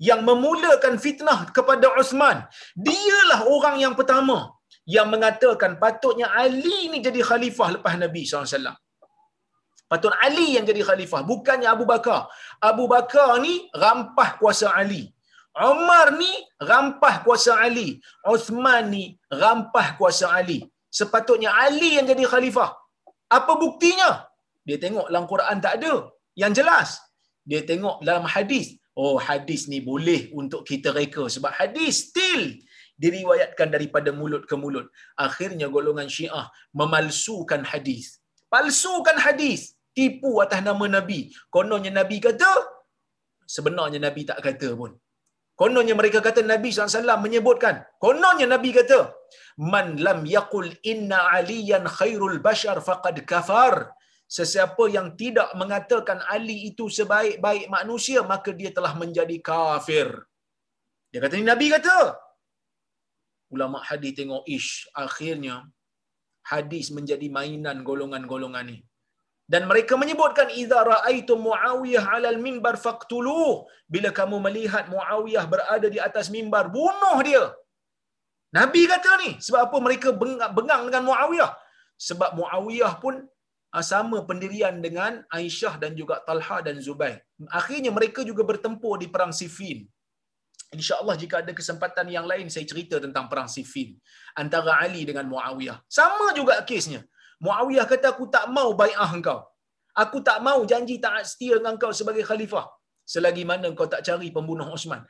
Yang memulakan fitnah kepada Uthman. Dialah orang yang pertama yang mengatakan patutnya Ali ni jadi khalifah lepas Nabi SAW. Patut Ali yang jadi khalifah. Bukannya Abu Bakar. Abu Bakar ni rampah kuasa Ali. Umar ni rampah kuasa Ali. Uthman ni rampah kuasa Ali. Sepatutnya Ali yang jadi khalifah. Apa buktinya? Dia tengok dalam Quran tak ada. Yang jelas dia tengok dalam hadis oh hadis ni boleh untuk kita reka. Sebab hadis still diriwayatkan daripada mulut ke mulut. Akhirnya golongan syiah memalsukan hadis. Palsukan hadis. Tipu atas nama nabi. Kononnya nabi kata sebenarnya nabi tak kata pun. Kononnya mereka kata nabi SAW menyebutkan. Kononnya nabi kata man lam yaqul inna aliyan khairul bashar faqad kafar sesiapa yang tidak mengatakan Ali itu sebaik-baik manusia maka dia telah menjadi kafir. Dia kata ni Nabi kata. Ulama hadis tengok ish akhirnya hadis menjadi mainan golongan-golongan ni. Dan mereka menyebutkan idza raaitum Muawiyah 'alal mimbar faqtuluh. Bila kamu melihat Muawiyah berada di atas mimbar, bunuh dia. Nabi kata ni, sebab apa mereka bengang dengan Muawiyah? Sebab Muawiyah pun sama pendirian dengan Aisyah dan juga Talha dan Zubair. Akhirnya mereka juga bertempur di perang Siffin. InsyaAllah jika ada kesempatan yang lain saya cerita tentang perang Siffin antara Ali dengan Muawiyah. Sama juga kesnya. Muawiyah kata aku tak mau bai'ah engkau. Aku tak mau janji taat setia dengan engkau sebagai khalifah selagi mana engkau tak cari pembunuh Osman.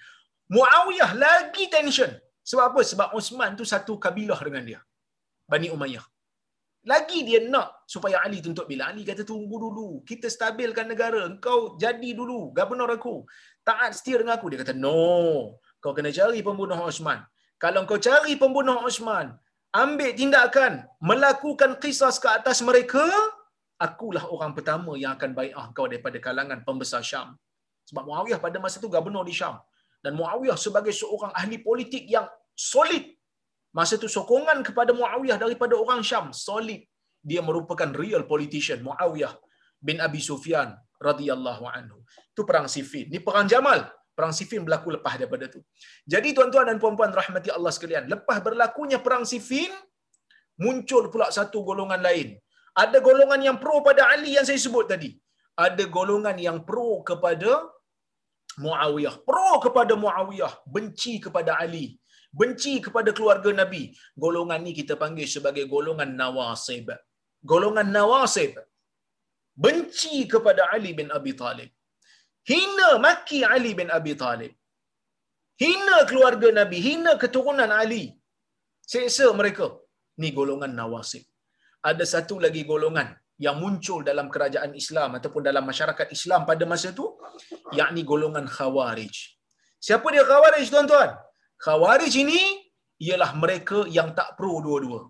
Muawiyah lagi tension. Sebab apa? Sebab Osman tu satu kabilah dengan dia. Bani Umayyah. Lagi dia nak supaya Ali tuntut bila Ali kata tunggu dulu. Kita stabilkan negara. Engkau jadi dulu. Gubernur aku. Taat setia dengan aku. Dia kata no. Kau kena cari pembunuh Osman. Kalau kau cari pembunuh Osman. Ambil tindakan. Melakukan kisah ke atas mereka. akulah orang pertama yang akan bai'ah kau daripada kalangan pembesar Syam. Sebab Muawiyah pada masa itu gubernur di Syam. Dan Muawiyah sebagai seorang ahli politik yang solid. Masa itu sokongan kepada Muawiyah daripada orang Syam solid. Dia merupakan real politician Muawiyah bin Abi Sufyan radhiyallahu anhu. Itu perang Siffin. Ini perang Jamal. Perang Siffin berlaku lepas daripada itu. Jadi tuan-tuan dan puan-puan rahmati Allah sekalian, lepas berlakunya perang Siffin, muncul pula satu golongan lain. Ada golongan yang pro pada Ali yang saya sebut tadi. Ada golongan yang pro kepada Muawiyah. Pro kepada Muawiyah. Benci kepada Ali. Benci kepada keluarga Nabi. Golongan ni kita panggil sebagai golongan Nawasib. Golongan Nawasib. Benci kepada Ali bin Abi Talib. Hina maki Ali bin Abi Talib. Hina keluarga Nabi. Hina keturunan Ali. Seksa mereka. Ni golongan Nawasib. Ada satu lagi golongan yang muncul dalam kerajaan Islam ataupun dalam masyarakat Islam pada masa itu yakni golongan Khawarij. Siapa dia Khawarij tuan-tuan? Khawarij ini ialah mereka yang tak pro dua-dua.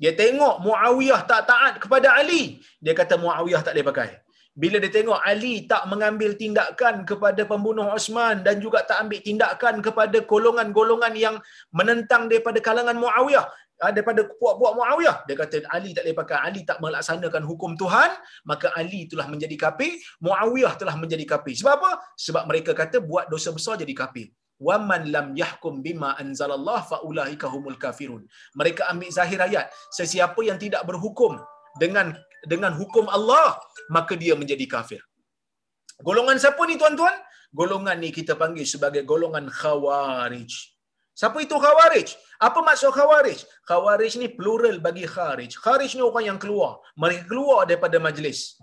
Dia tengok Muawiyah tak taat kepada Ali, dia kata Muawiyah tak boleh pakai. Bila dia tengok Ali tak mengambil tindakan kepada pembunuh Osman dan juga tak ambil tindakan kepada golongan-golongan yang menentang daripada kalangan Muawiyah, Ah, daripada puak-puak Muawiyah. Dia kata Ali tak boleh pakai. Ali tak melaksanakan hukum Tuhan. Maka Ali telah menjadi kafir. Muawiyah telah menjadi kafir. Sebab apa? Sebab mereka kata buat dosa besar jadi kafir. Waman lam yahkum bima anzalallah faulahika humul kafirun. Mereka ambil zahir ayat. Sesiapa yang tidak berhukum dengan dengan hukum Allah, maka dia menjadi kafir. Golongan siapa ni tuan-tuan? Golongan ni kita panggil sebagai golongan khawarij. Siapa itu khawarij? Apa maksud khawarij? Khawarij ni plural bagi kharij. Kharij ni orang yang keluar. Mereka keluar daripada majlis.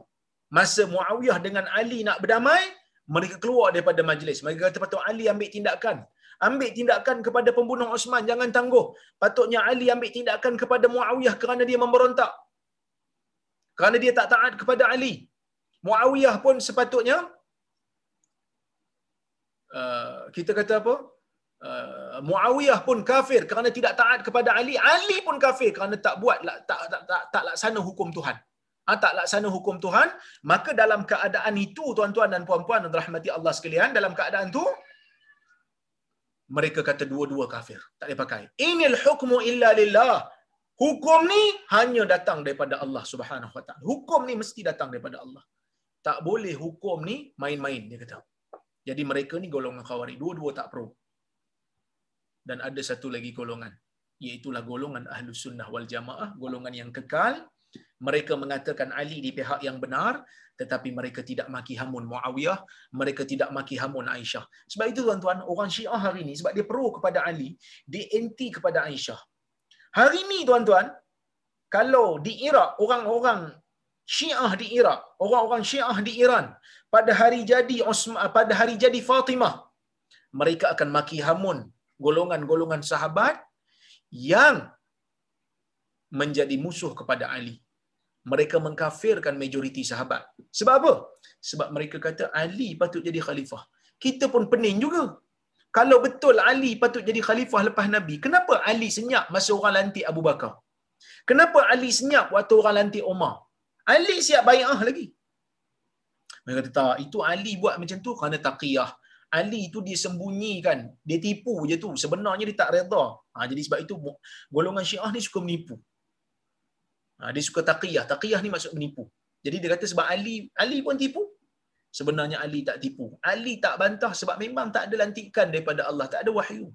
Masa Muawiyah dengan Ali nak berdamai, mereka keluar daripada majlis. Mereka kata patut Ali ambil tindakan. Ambil tindakan kepada pembunuh Osman, jangan tangguh. Patutnya Ali ambil tindakan kepada Muawiyah kerana dia memberontak. Kerana dia tak taat kepada Ali. Muawiyah pun sepatutnya uh, kita kata apa? Uh, Muawiyah pun kafir kerana tidak taat kepada Ali. Ali pun kafir kerana tak buat tak tak tak, tak, tak laksana hukum Tuhan. Ha, tak laksana hukum Tuhan, maka dalam keadaan itu tuan-tuan dan puan-puan dan rahmati Allah sekalian, dalam keadaan itu mereka kata dua-dua kafir. Tak boleh pakai. Inil hukmu illa lillah. Hukum ni hanya datang daripada Allah Subhanahu Wa Taala. Hukum ni mesti datang daripada Allah. Tak boleh hukum ni main-main dia kata. Jadi mereka ni golongan khawarij. Dua-dua tak pro dan ada satu lagi golongan iaitulah golongan ahlu sunnah wal jamaah golongan yang kekal mereka mengatakan Ali di pihak yang benar tetapi mereka tidak maki hamun Muawiyah mereka tidak maki hamun Aisyah sebab itu tuan-tuan orang Syiah hari ini sebab dia pro kepada Ali dia anti kepada Aisyah hari ini tuan-tuan kalau di Iraq orang-orang Syiah di Iraq orang-orang Syiah di Iran pada hari jadi Osman pada hari jadi Fatimah mereka akan maki hamun golongan-golongan sahabat yang menjadi musuh kepada Ali. Mereka mengkafirkan majoriti sahabat. Sebab apa? Sebab mereka kata Ali patut jadi khalifah. Kita pun pening juga. Kalau betul Ali patut jadi khalifah lepas Nabi, kenapa Ali senyap masa orang lantik Abu Bakar? Kenapa Ali senyap waktu orang lantik Umar? Ali siap bai'ah lagi. Mereka kata, tak, itu Ali buat macam tu kerana taqiyah. Ali tu dia sembunyikan, dia tipu je tu. Sebenarnya dia tak reda. Ha, jadi sebab itu golongan Syiah ni suka menipu. Ha, dia suka taqiyah. Taqiyah ni maksud menipu. Jadi dia kata sebab Ali Ali pun tipu. Sebenarnya Ali tak tipu. Ali tak bantah sebab memang tak ada lantikan daripada Allah, tak ada wahyu.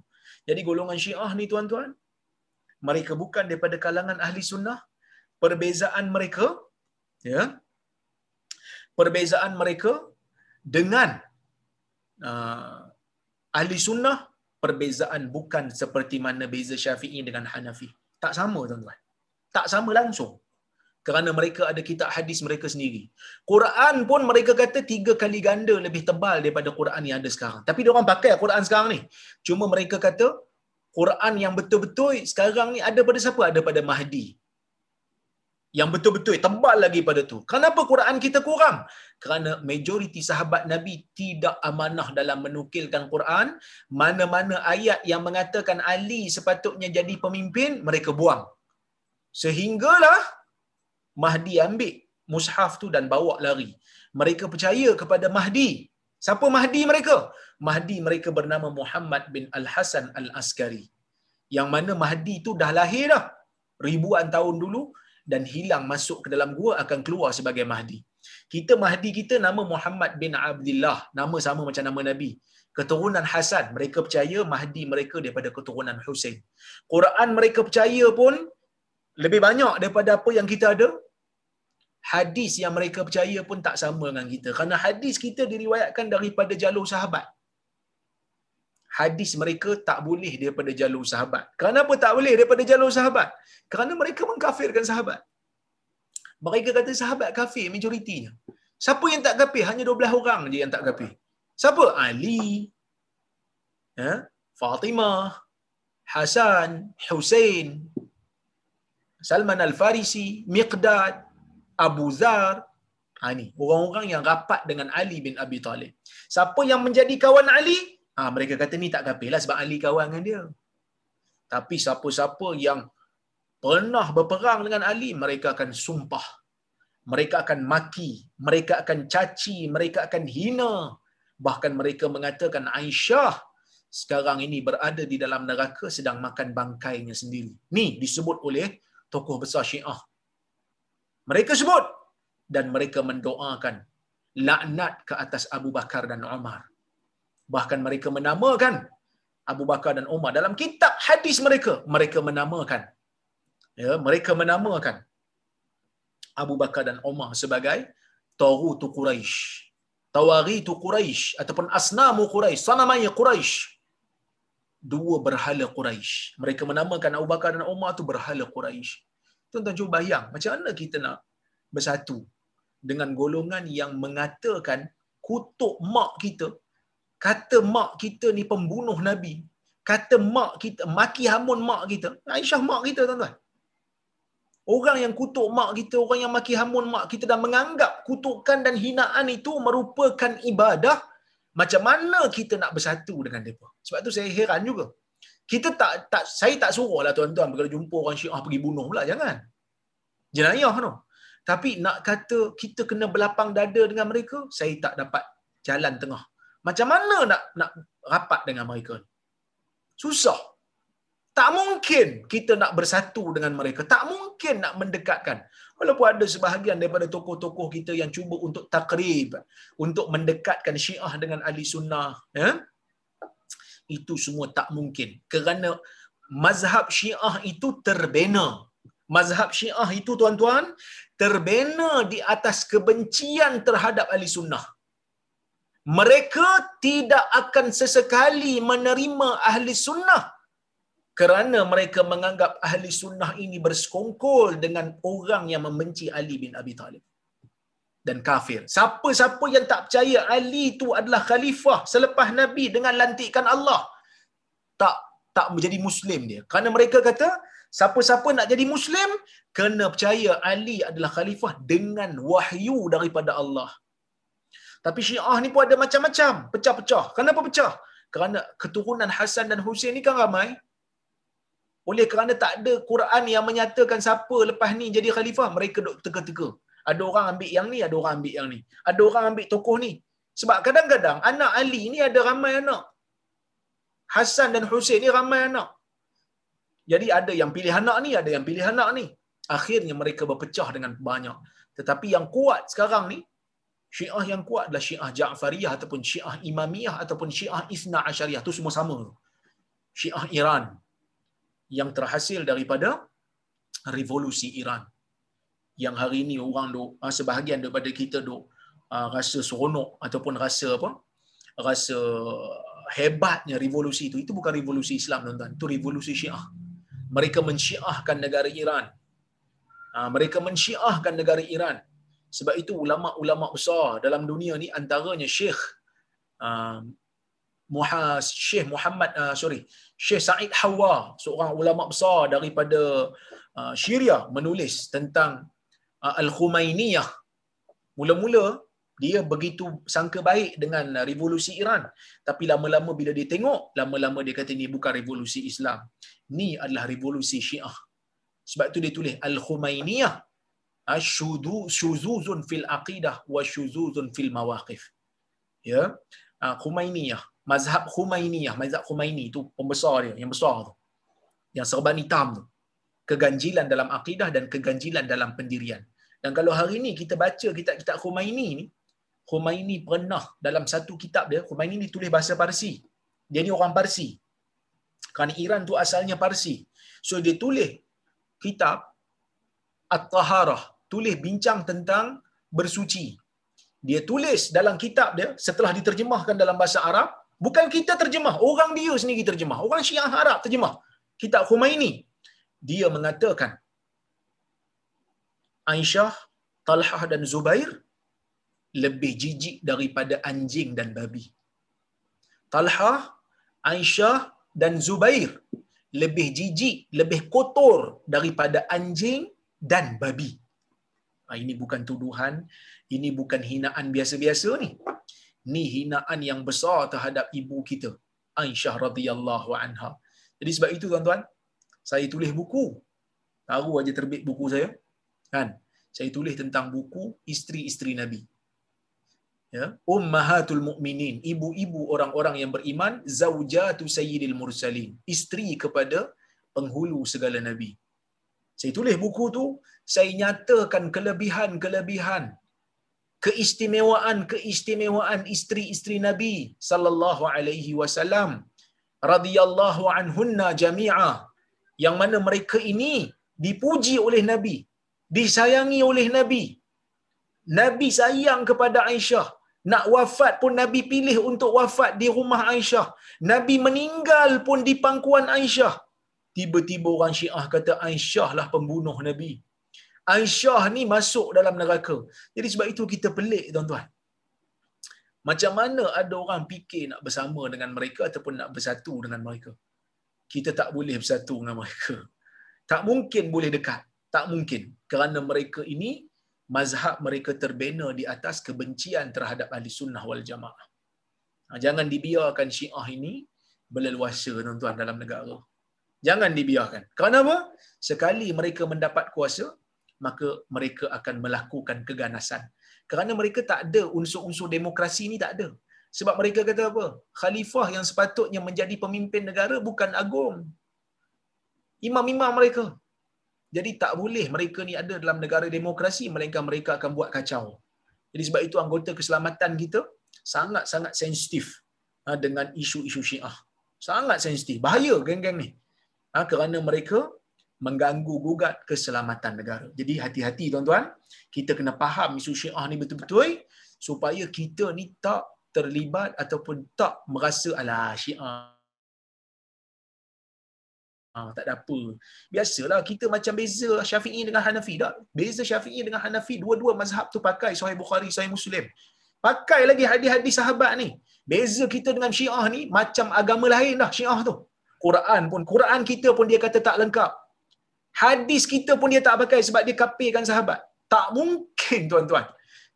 Jadi golongan Syiah ni tuan-tuan, mereka bukan daripada kalangan ahli sunnah. Perbezaan mereka ya. Perbezaan mereka dengan uh, ahli sunnah perbezaan bukan seperti mana beza Syafi'i dengan Hanafi. Tak sama tuan-tuan. Tak sama langsung. Kerana mereka ada kitab hadis mereka sendiri. Quran pun mereka kata tiga kali ganda lebih tebal daripada Quran yang ada sekarang. Tapi dia orang pakai Quran sekarang ni. Cuma mereka kata Quran yang betul-betul sekarang ni ada pada siapa? Ada pada Mahdi yang betul-betul tebal lagi pada tu. Kenapa Quran kita kurang? Kerana majoriti sahabat Nabi tidak amanah dalam menukilkan Quran. Mana-mana ayat yang mengatakan Ali sepatutnya jadi pemimpin, mereka buang. Sehinggalah Mahdi ambil mushaf tu dan bawa lari. Mereka percaya kepada Mahdi. Siapa Mahdi mereka? Mahdi mereka bernama Muhammad bin Al-Hasan Al-Askari. Yang mana Mahdi tu dah lahir dah. Ribuan tahun dulu dan hilang masuk ke dalam gua akan keluar sebagai Mahdi. Kita Mahdi kita nama Muhammad bin Abdullah. Nama sama macam nama Nabi. Keturunan Hasan. Mereka percaya Mahdi mereka daripada keturunan Hussein. Quran mereka percaya pun lebih banyak daripada apa yang kita ada. Hadis yang mereka percaya pun tak sama dengan kita. Kerana hadis kita diriwayatkan daripada jalur sahabat. Hadis mereka tak boleh daripada jalur sahabat. Kenapa tak boleh daripada jalur sahabat? Kerana mereka mengkafirkan sahabat. Mereka kata sahabat kafir majoritinya. Siapa yang tak kafir? Hanya 12 orang je yang tak kafir. Siapa? Ali, ya? Fatimah, Hasan, Hussein, Salman Al-Farisi, Miqdad, Abu Zar. Ha, ni, orang-orang yang rapat dengan Ali bin Abi Talib. Siapa yang menjadi kawan Ali? Ha, mereka kata ni tak kafir lah sebab Ali kawan dengan dia. Tapi siapa-siapa yang pernah berperang dengan Ali, mereka akan sumpah. Mereka akan maki. Mereka akan caci. Mereka akan hina. Bahkan mereka mengatakan Aisyah sekarang ini berada di dalam neraka sedang makan bangkainya sendiri. Ni disebut oleh tokoh besar Syiah. Mereka sebut dan mereka mendoakan laknat ke atas Abu Bakar dan Umar. Bahkan mereka menamakan Abu Bakar dan Umar dalam kitab hadis mereka, mereka menamakan ya, mereka menamakan Abu Bakar dan Umar sebagai Tarutu Quraisy. Tawaritu Quraisy ataupun Asnamu Quraisy, sanamaya Quraisy. Dua berhala Quraisy. Mereka menamakan Abu Bakar dan Umar tu berhala Quraisy. Tuan-tuan cuba bayang macam mana kita nak bersatu dengan golongan yang mengatakan kutuk mak kita, kata mak kita ni pembunuh Nabi, kata mak kita, maki hamun mak kita. Aisyah mak kita tuan-tuan. Orang yang kutuk mak kita, orang yang maki hamun mak kita dan menganggap kutukan dan hinaan itu merupakan ibadah, macam mana kita nak bersatu dengan mereka? Sebab tu saya heran juga. Kita tak tak saya tak suruhlah tuan-tuan kalau jumpa orang Syiah pergi bunuh pula jangan. Jenayah tu. Tapi nak kata kita kena berlapang dada dengan mereka, saya tak dapat jalan tengah. Macam mana nak nak rapat dengan mereka? Susah. Tak mungkin kita nak bersatu dengan mereka. Tak mungkin nak mendekatkan. Walaupun ada sebahagian daripada tokoh-tokoh kita yang cuba untuk takrib, untuk mendekatkan syiah dengan ahli sunnah. Ya? Itu semua tak mungkin. Kerana mazhab syiah itu terbina. Mazhab syiah itu tuan-tuan, terbina di atas kebencian terhadap ahli sunnah. Mereka tidak akan sesekali menerima ahli sunnah kerana mereka menganggap ahli sunnah ini bersekongkol dengan orang yang membenci Ali bin Abi Talib dan kafir. Siapa-siapa yang tak percaya Ali itu adalah khalifah selepas Nabi dengan lantikan Allah tak tak menjadi muslim dia. Kerana mereka kata siapa-siapa nak jadi muslim kena percaya Ali adalah khalifah dengan wahyu daripada Allah. Tapi Syiah ni pun ada macam-macam, pecah-pecah. Kenapa pecah? Kerana keturunan Hasan dan Husain ni kan ramai. Oleh kerana tak ada Quran yang menyatakan siapa lepas ni jadi khalifah, mereka duk teka-teka. Ada orang ambil yang ni, ada orang ambil yang ni. Ada orang ambil tokoh ni. Sebab kadang-kadang anak Ali ni ada ramai anak. Hasan dan Husain ni ramai anak. Jadi ada yang pilih anak ni, ada yang pilih anak ni. Akhirnya mereka berpecah dengan banyak. Tetapi yang kuat sekarang ni, Syiah yang kuat adalah Syiah Ja'fariyah ataupun Syiah Imamiyah ataupun Syiah Isna Asyariyah. Itu semua sama. Syiah Iran yang terhasil daripada revolusi Iran. Yang hari ini orang duk, ah, sebahagian daripada kita duk ah, rasa seronok ataupun rasa apa? Rasa hebatnya revolusi itu. Itu bukan revolusi Islam tuan-tuan. Itu revolusi Syiah. Mereka mensyiahkan negara Iran. Ah, mereka mensyiahkan negara Iran sebab itu ulama-ulama besar dalam dunia ni antaranya Syekh Syekh Muhammad uh, sorry Syekh Said Hawa seorang ulama besar daripada uh, Syria menulis tentang uh, Al-Khumainiyah. Mula-mula dia begitu sangka baik dengan revolusi Iran. Tapi lama-lama bila dia tengok, lama-lama dia kata ni bukan revolusi Islam. Ni adalah revolusi Syiah. Sebab tu dia tulis Al-Khumainiyah asyudu syuzuzun fil aqidah wa syuzuzun fil mawaqif ya uh, Khumainiyah mazhab Khumainiyah mazhab Khumaini itu pembesar dia yang besar tu. Yang serban hitam tu. Keganjilan dalam akidah dan keganjilan dalam pendirian. Dan kalau hari ini kita baca kitab-kitab Khumaini ni Khumaini pernah dalam satu kitab dia Khumaini ni tulis bahasa Parsi. Dia ni orang Parsi. Kerana Iran tu asalnya Parsi. So dia tulis kitab At-Taharah. Tulis bincang tentang bersuci. Dia tulis dalam kitab dia setelah diterjemahkan dalam bahasa Arab bukan kita terjemah orang dia sendiri terjemah orang Syiah Arab terjemah kitab Khumaini dia mengatakan Aisyah, Talhah dan Zubair lebih jijik daripada anjing dan babi. Talhah, Aisyah dan Zubair lebih jijik, lebih kotor daripada anjing dan babi. Ha, ini bukan tuduhan, ini bukan hinaan biasa-biasa ni. Ni hinaan yang besar terhadap ibu kita, Aisyah radhiyallahu anha. Jadi sebab itu tuan-tuan, saya tulis buku. Tahu aja terbit buku saya. Kan? Saya tulis tentang buku isteri-isteri Nabi. Ya, ummahatul mukminin, ibu-ibu orang-orang yang beriman, zaujatu sayyidil mursalin, isteri kepada penghulu segala nabi. Saya tulis buku tu, saya nyatakan kelebihan-kelebihan keistimewaan-keistimewaan isteri-isteri Nabi sallallahu alaihi wasallam radhiyallahu anhunna jami'a yang mana mereka ini dipuji oleh Nabi, disayangi oleh Nabi. Nabi sayang kepada Aisyah. Nak wafat pun Nabi pilih untuk wafat di rumah Aisyah. Nabi meninggal pun di pangkuan Aisyah. Tiba-tiba orang Syiah kata Aisyah lah pembunuh Nabi. Aisyah ni masuk dalam neraka. Jadi sebab itu kita pelik tuan-tuan. Macam mana ada orang fikir nak bersama dengan mereka ataupun nak bersatu dengan mereka? Kita tak boleh bersatu dengan mereka. Tak mungkin boleh dekat. Tak mungkin. Kerana mereka ini, mazhab mereka terbina di atas kebencian terhadap ahli sunnah wal jamaah. Ha, jangan dibiarkan syiah ini berleluasa tuan-tuan dalam negara. Jangan dibiarkan. Kerana apa? Sekali mereka mendapat kuasa, maka mereka akan melakukan keganasan. Kerana mereka tak ada unsur-unsur demokrasi ni tak ada. Sebab mereka kata apa? Khalifah yang sepatutnya menjadi pemimpin negara bukan agung. Imam-imam mereka. Jadi tak boleh mereka ni ada dalam negara demokrasi melainkan mereka akan buat kacau. Jadi sebab itu anggota keselamatan kita sangat-sangat sensitif ha, dengan isu-isu syiah. Sangat sensitif. Bahaya geng-geng ni. Ha, kerana mereka mengganggu gugat keselamatan negara. Jadi hati-hati tuan-tuan, kita kena faham isu Syiah ni betul-betul supaya kita ni tak terlibat ataupun tak merasa ala Syiah Ah, tak ada apa. Biasalah kita macam beza Syafi'i dengan Hanafi tak? Beza Syafi'i dengan Hanafi dua-dua mazhab tu pakai Sahih Bukhari, Sahih Muslim. Pakai lagi hadis-hadis sahabat ni. Beza kita dengan Syiah ni macam agama lain dah Syiah tu. Quran pun Quran kita pun dia kata tak lengkap. Hadis kita pun dia tak pakai sebab dia kapirkan sahabat. Tak mungkin tuan-tuan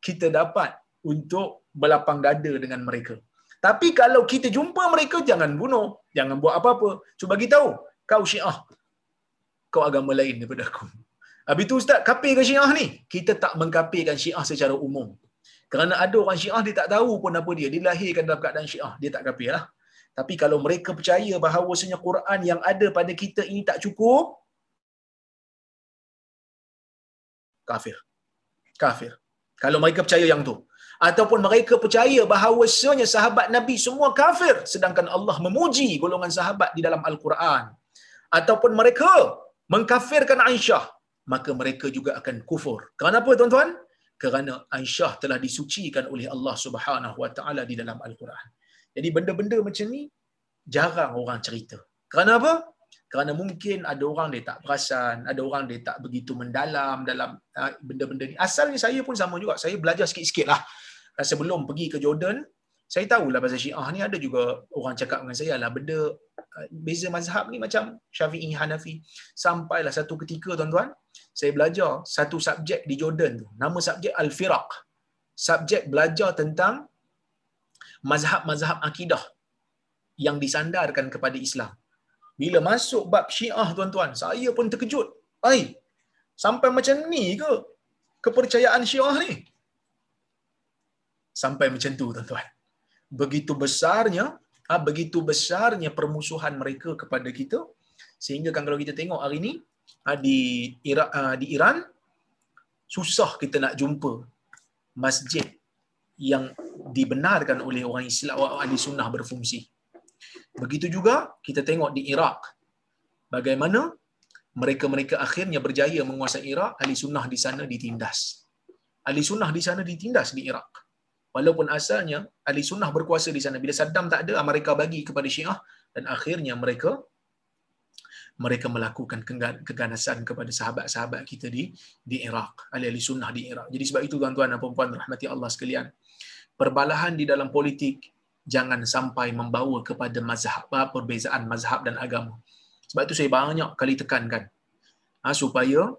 kita dapat untuk berlapang dada dengan mereka. Tapi kalau kita jumpa mereka jangan bunuh, jangan buat apa-apa. Cuba bagi tahu, kau Syiah. Kau agama lain daripada aku. Habis tu ustaz, kapirkan Syiah ni? Kita tak mengkapirkan Syiah secara umum. Kerana ada orang Syiah dia tak tahu pun apa dia. Dilahirkan dalam keadaan Syiah, dia tak kapir lah. Tapi kalau mereka percaya bahawa Quran yang ada pada kita ini tak cukup, kafir. Kafir. Kalau mereka percaya yang tu. Ataupun mereka percaya bahawasanya sahabat Nabi semua kafir. Sedangkan Allah memuji golongan sahabat di dalam Al-Quran. Ataupun mereka mengkafirkan Aisyah. Maka mereka juga akan kufur. Kenapa tuan-tuan? Kerana Aisyah telah disucikan oleh Allah Subhanahu Wa Taala di dalam Al-Quran. Jadi benda-benda macam ni jarang orang cerita. Kerana apa? Kerana mungkin ada orang dia tak perasan, ada orang dia tak begitu mendalam dalam uh, benda-benda ni. Asalnya saya pun sama juga. Saya belajar sikit-sikit lah. Sebelum pergi ke Jordan, saya tahulah pasal Syiah ni ada juga orang cakap dengan saya lah benda uh, beza mazhab ni macam Syafi'i Hanafi. Sampailah satu ketika tuan-tuan, saya belajar satu subjek di Jordan tu. Nama subjek Al-Firaq. Subjek belajar tentang mazhab-mazhab akidah yang disandarkan kepada Islam. Bila masuk bab Syiah tuan-tuan, saya pun terkejut. Ai, sampai macam ni ke? kepercayaan Syiah ni. Sampai macam tu tuan-tuan. Begitu besarnya, ah begitu besarnya permusuhan mereka kepada kita sehingga kan kalau kita tengok hari ni ah, di Iran, di Iran susah kita nak jumpa masjid yang dibenarkan oleh orang Islam ahli sunnah berfungsi. Begitu juga kita tengok di Iraq bagaimana mereka-mereka akhirnya berjaya menguasai Iraq, ahli sunnah di sana ditindas. Ahli sunnah di sana ditindas di Iraq. Walaupun asalnya ahli sunnah berkuasa di sana. Bila Saddam tak ada, mereka bagi kepada Syiah dan akhirnya mereka mereka melakukan keganasan kepada sahabat-sahabat kita di di Iraq, ahli-ahli sunnah di Iraq. Jadi sebab itu tuan-tuan dan puan-puan rahmati Allah sekalian, perbalahan di dalam politik jangan sampai membawa kepada mazhab perbezaan mazhab dan agama. Sebab itu saya banyak kali tekankan ha, supaya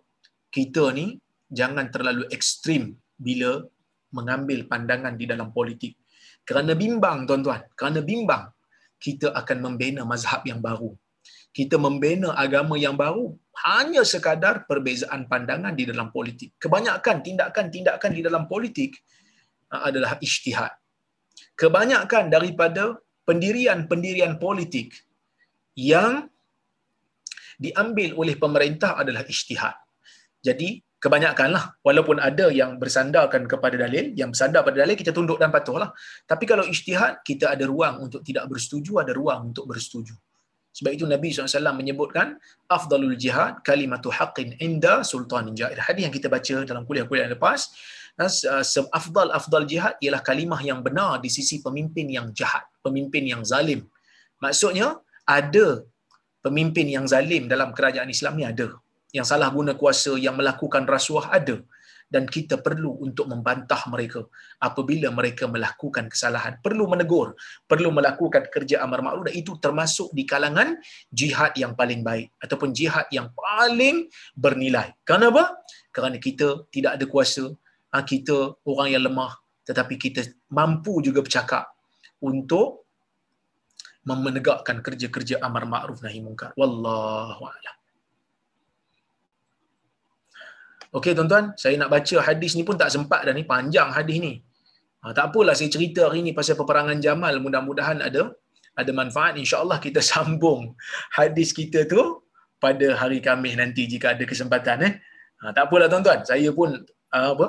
kita ni jangan terlalu ekstrim bila mengambil pandangan di dalam politik. Kerana bimbang tuan-tuan, kerana bimbang kita akan membina mazhab yang baru. Kita membina agama yang baru hanya sekadar perbezaan pandangan di dalam politik. Kebanyakan tindakan-tindakan di dalam politik ha, adalah ijtihad. Kebanyakan daripada pendirian-pendirian politik yang diambil oleh pemerintah adalah ijtihad. Jadi kebanyakanlah walaupun ada yang bersandarkan kepada dalil, yang bersandar pada dalil kita tunduk dan patuhlah. Tapi kalau ijtihad kita ada ruang untuk tidak bersetuju, ada ruang untuk bersetuju. Sebab itu Nabi SAW menyebutkan afdalul jihad kalimatu haqqin inda sultanin jair. Hadis yang kita baca dalam kuliah-kuliah yang lepas, afdal afdal jihad ialah kalimah yang benar di sisi pemimpin yang jahat, pemimpin yang zalim. Maksudnya ada pemimpin yang zalim dalam kerajaan Islam ni ada. Yang salah guna kuasa, yang melakukan rasuah ada. Dan kita perlu untuk membantah mereka apabila mereka melakukan kesalahan. Perlu menegur, perlu melakukan kerja amar ma'ruf dan itu termasuk di kalangan jihad yang paling baik ataupun jihad yang paling bernilai. Kenapa? Kerana kita tidak ada kuasa, kita orang yang lemah tetapi kita mampu juga bercakap untuk menegakkan kerja-kerja amar ma'ruf nahi munkar. Wallahu a'lam. Okey tuan-tuan, saya nak baca hadis ni pun tak sempat dah ni, panjang hadis ni. Ha, tak apalah saya cerita hari ni pasal peperangan Jamal, mudah-mudahan ada ada manfaat. Insya-Allah kita sambung hadis kita tu pada hari Khamis nanti jika ada kesempatan eh. Ha, tak apalah tuan-tuan, saya pun uh, apa?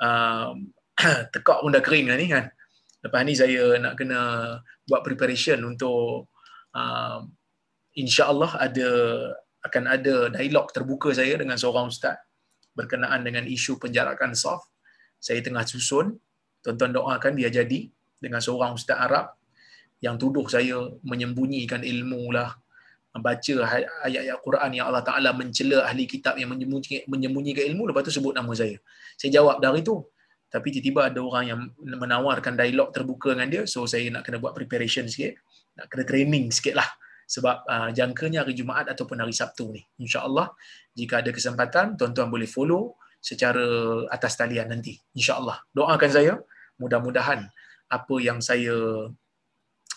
Uh, tekak pun dah kering dah ni kan. Lepas ni saya nak kena buat preparation untuk uh, insya-Allah ada akan ada dialog terbuka saya dengan seorang ustaz berkenaan dengan isu penjarakan soft. Saya tengah susun, tuan-tuan doakan dia jadi dengan seorang ustaz Arab yang tuduh saya menyembunyikan ilmu lah, membaca ayat-ayat Quran yang Allah Taala mencela ahli kitab yang menyembunyikan ilmu lepas tu sebut nama saya. Saya jawab dari itu tapi tiba-tiba ada orang yang menawarkan dialog terbuka dengan dia. So saya nak kena buat preparation sikit. Nak kena training sikit lah. Sebab uh, jangkanya hari Jumaat ataupun hari Sabtu ni. insyaAllah jika ada kesempatan tuan-tuan boleh follow secara atas talian nanti. insyaAllah. Doakan saya mudah-mudahan apa yang saya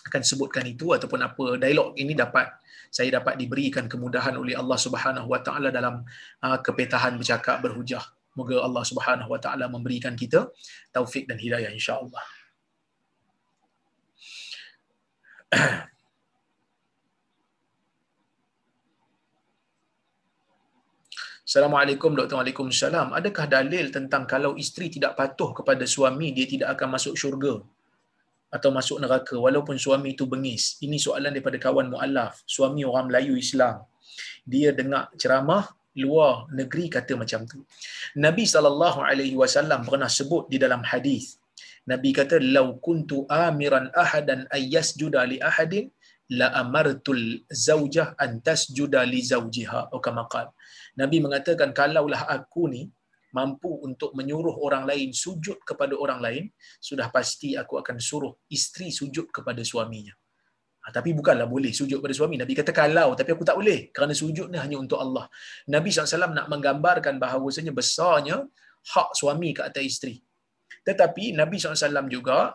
akan sebutkan itu ataupun apa dialog ini dapat saya dapat diberikan kemudahan oleh Allah Subhanahu Wa Taala dalam uh, kepetahan bercakap berhujah Moga Allah Subhanahu Wa Taala memberikan kita taufik dan hidayah insya-Allah. Assalamualaikum Dr. Waalaikumsalam. Adakah dalil tentang kalau isteri tidak patuh kepada suami dia tidak akan masuk syurga atau masuk neraka walaupun suami itu bengis? Ini soalan daripada kawan mualaf, suami orang Melayu Islam. Dia dengar ceramah luar negeri kata macam tu. Nabi sallallahu alaihi wasallam pernah sebut di dalam hadis. Nabi kata lau kuntu amiran ahadan ayyasjuda li ahadin la amartul zaujah an tasjuda li zaujiha atau kama Nabi mengatakan kalaulah aku ni mampu untuk menyuruh orang lain sujud kepada orang lain, sudah pasti aku akan suruh isteri sujud kepada suaminya. Ha, tapi bukanlah boleh sujud pada suami. Nabi kata kalau, tapi aku tak boleh. Kerana sujud ni hanya untuk Allah. Nabi SAW nak menggambarkan bahawasanya besarnya hak suami ke atas isteri. Tetapi Nabi SAW juga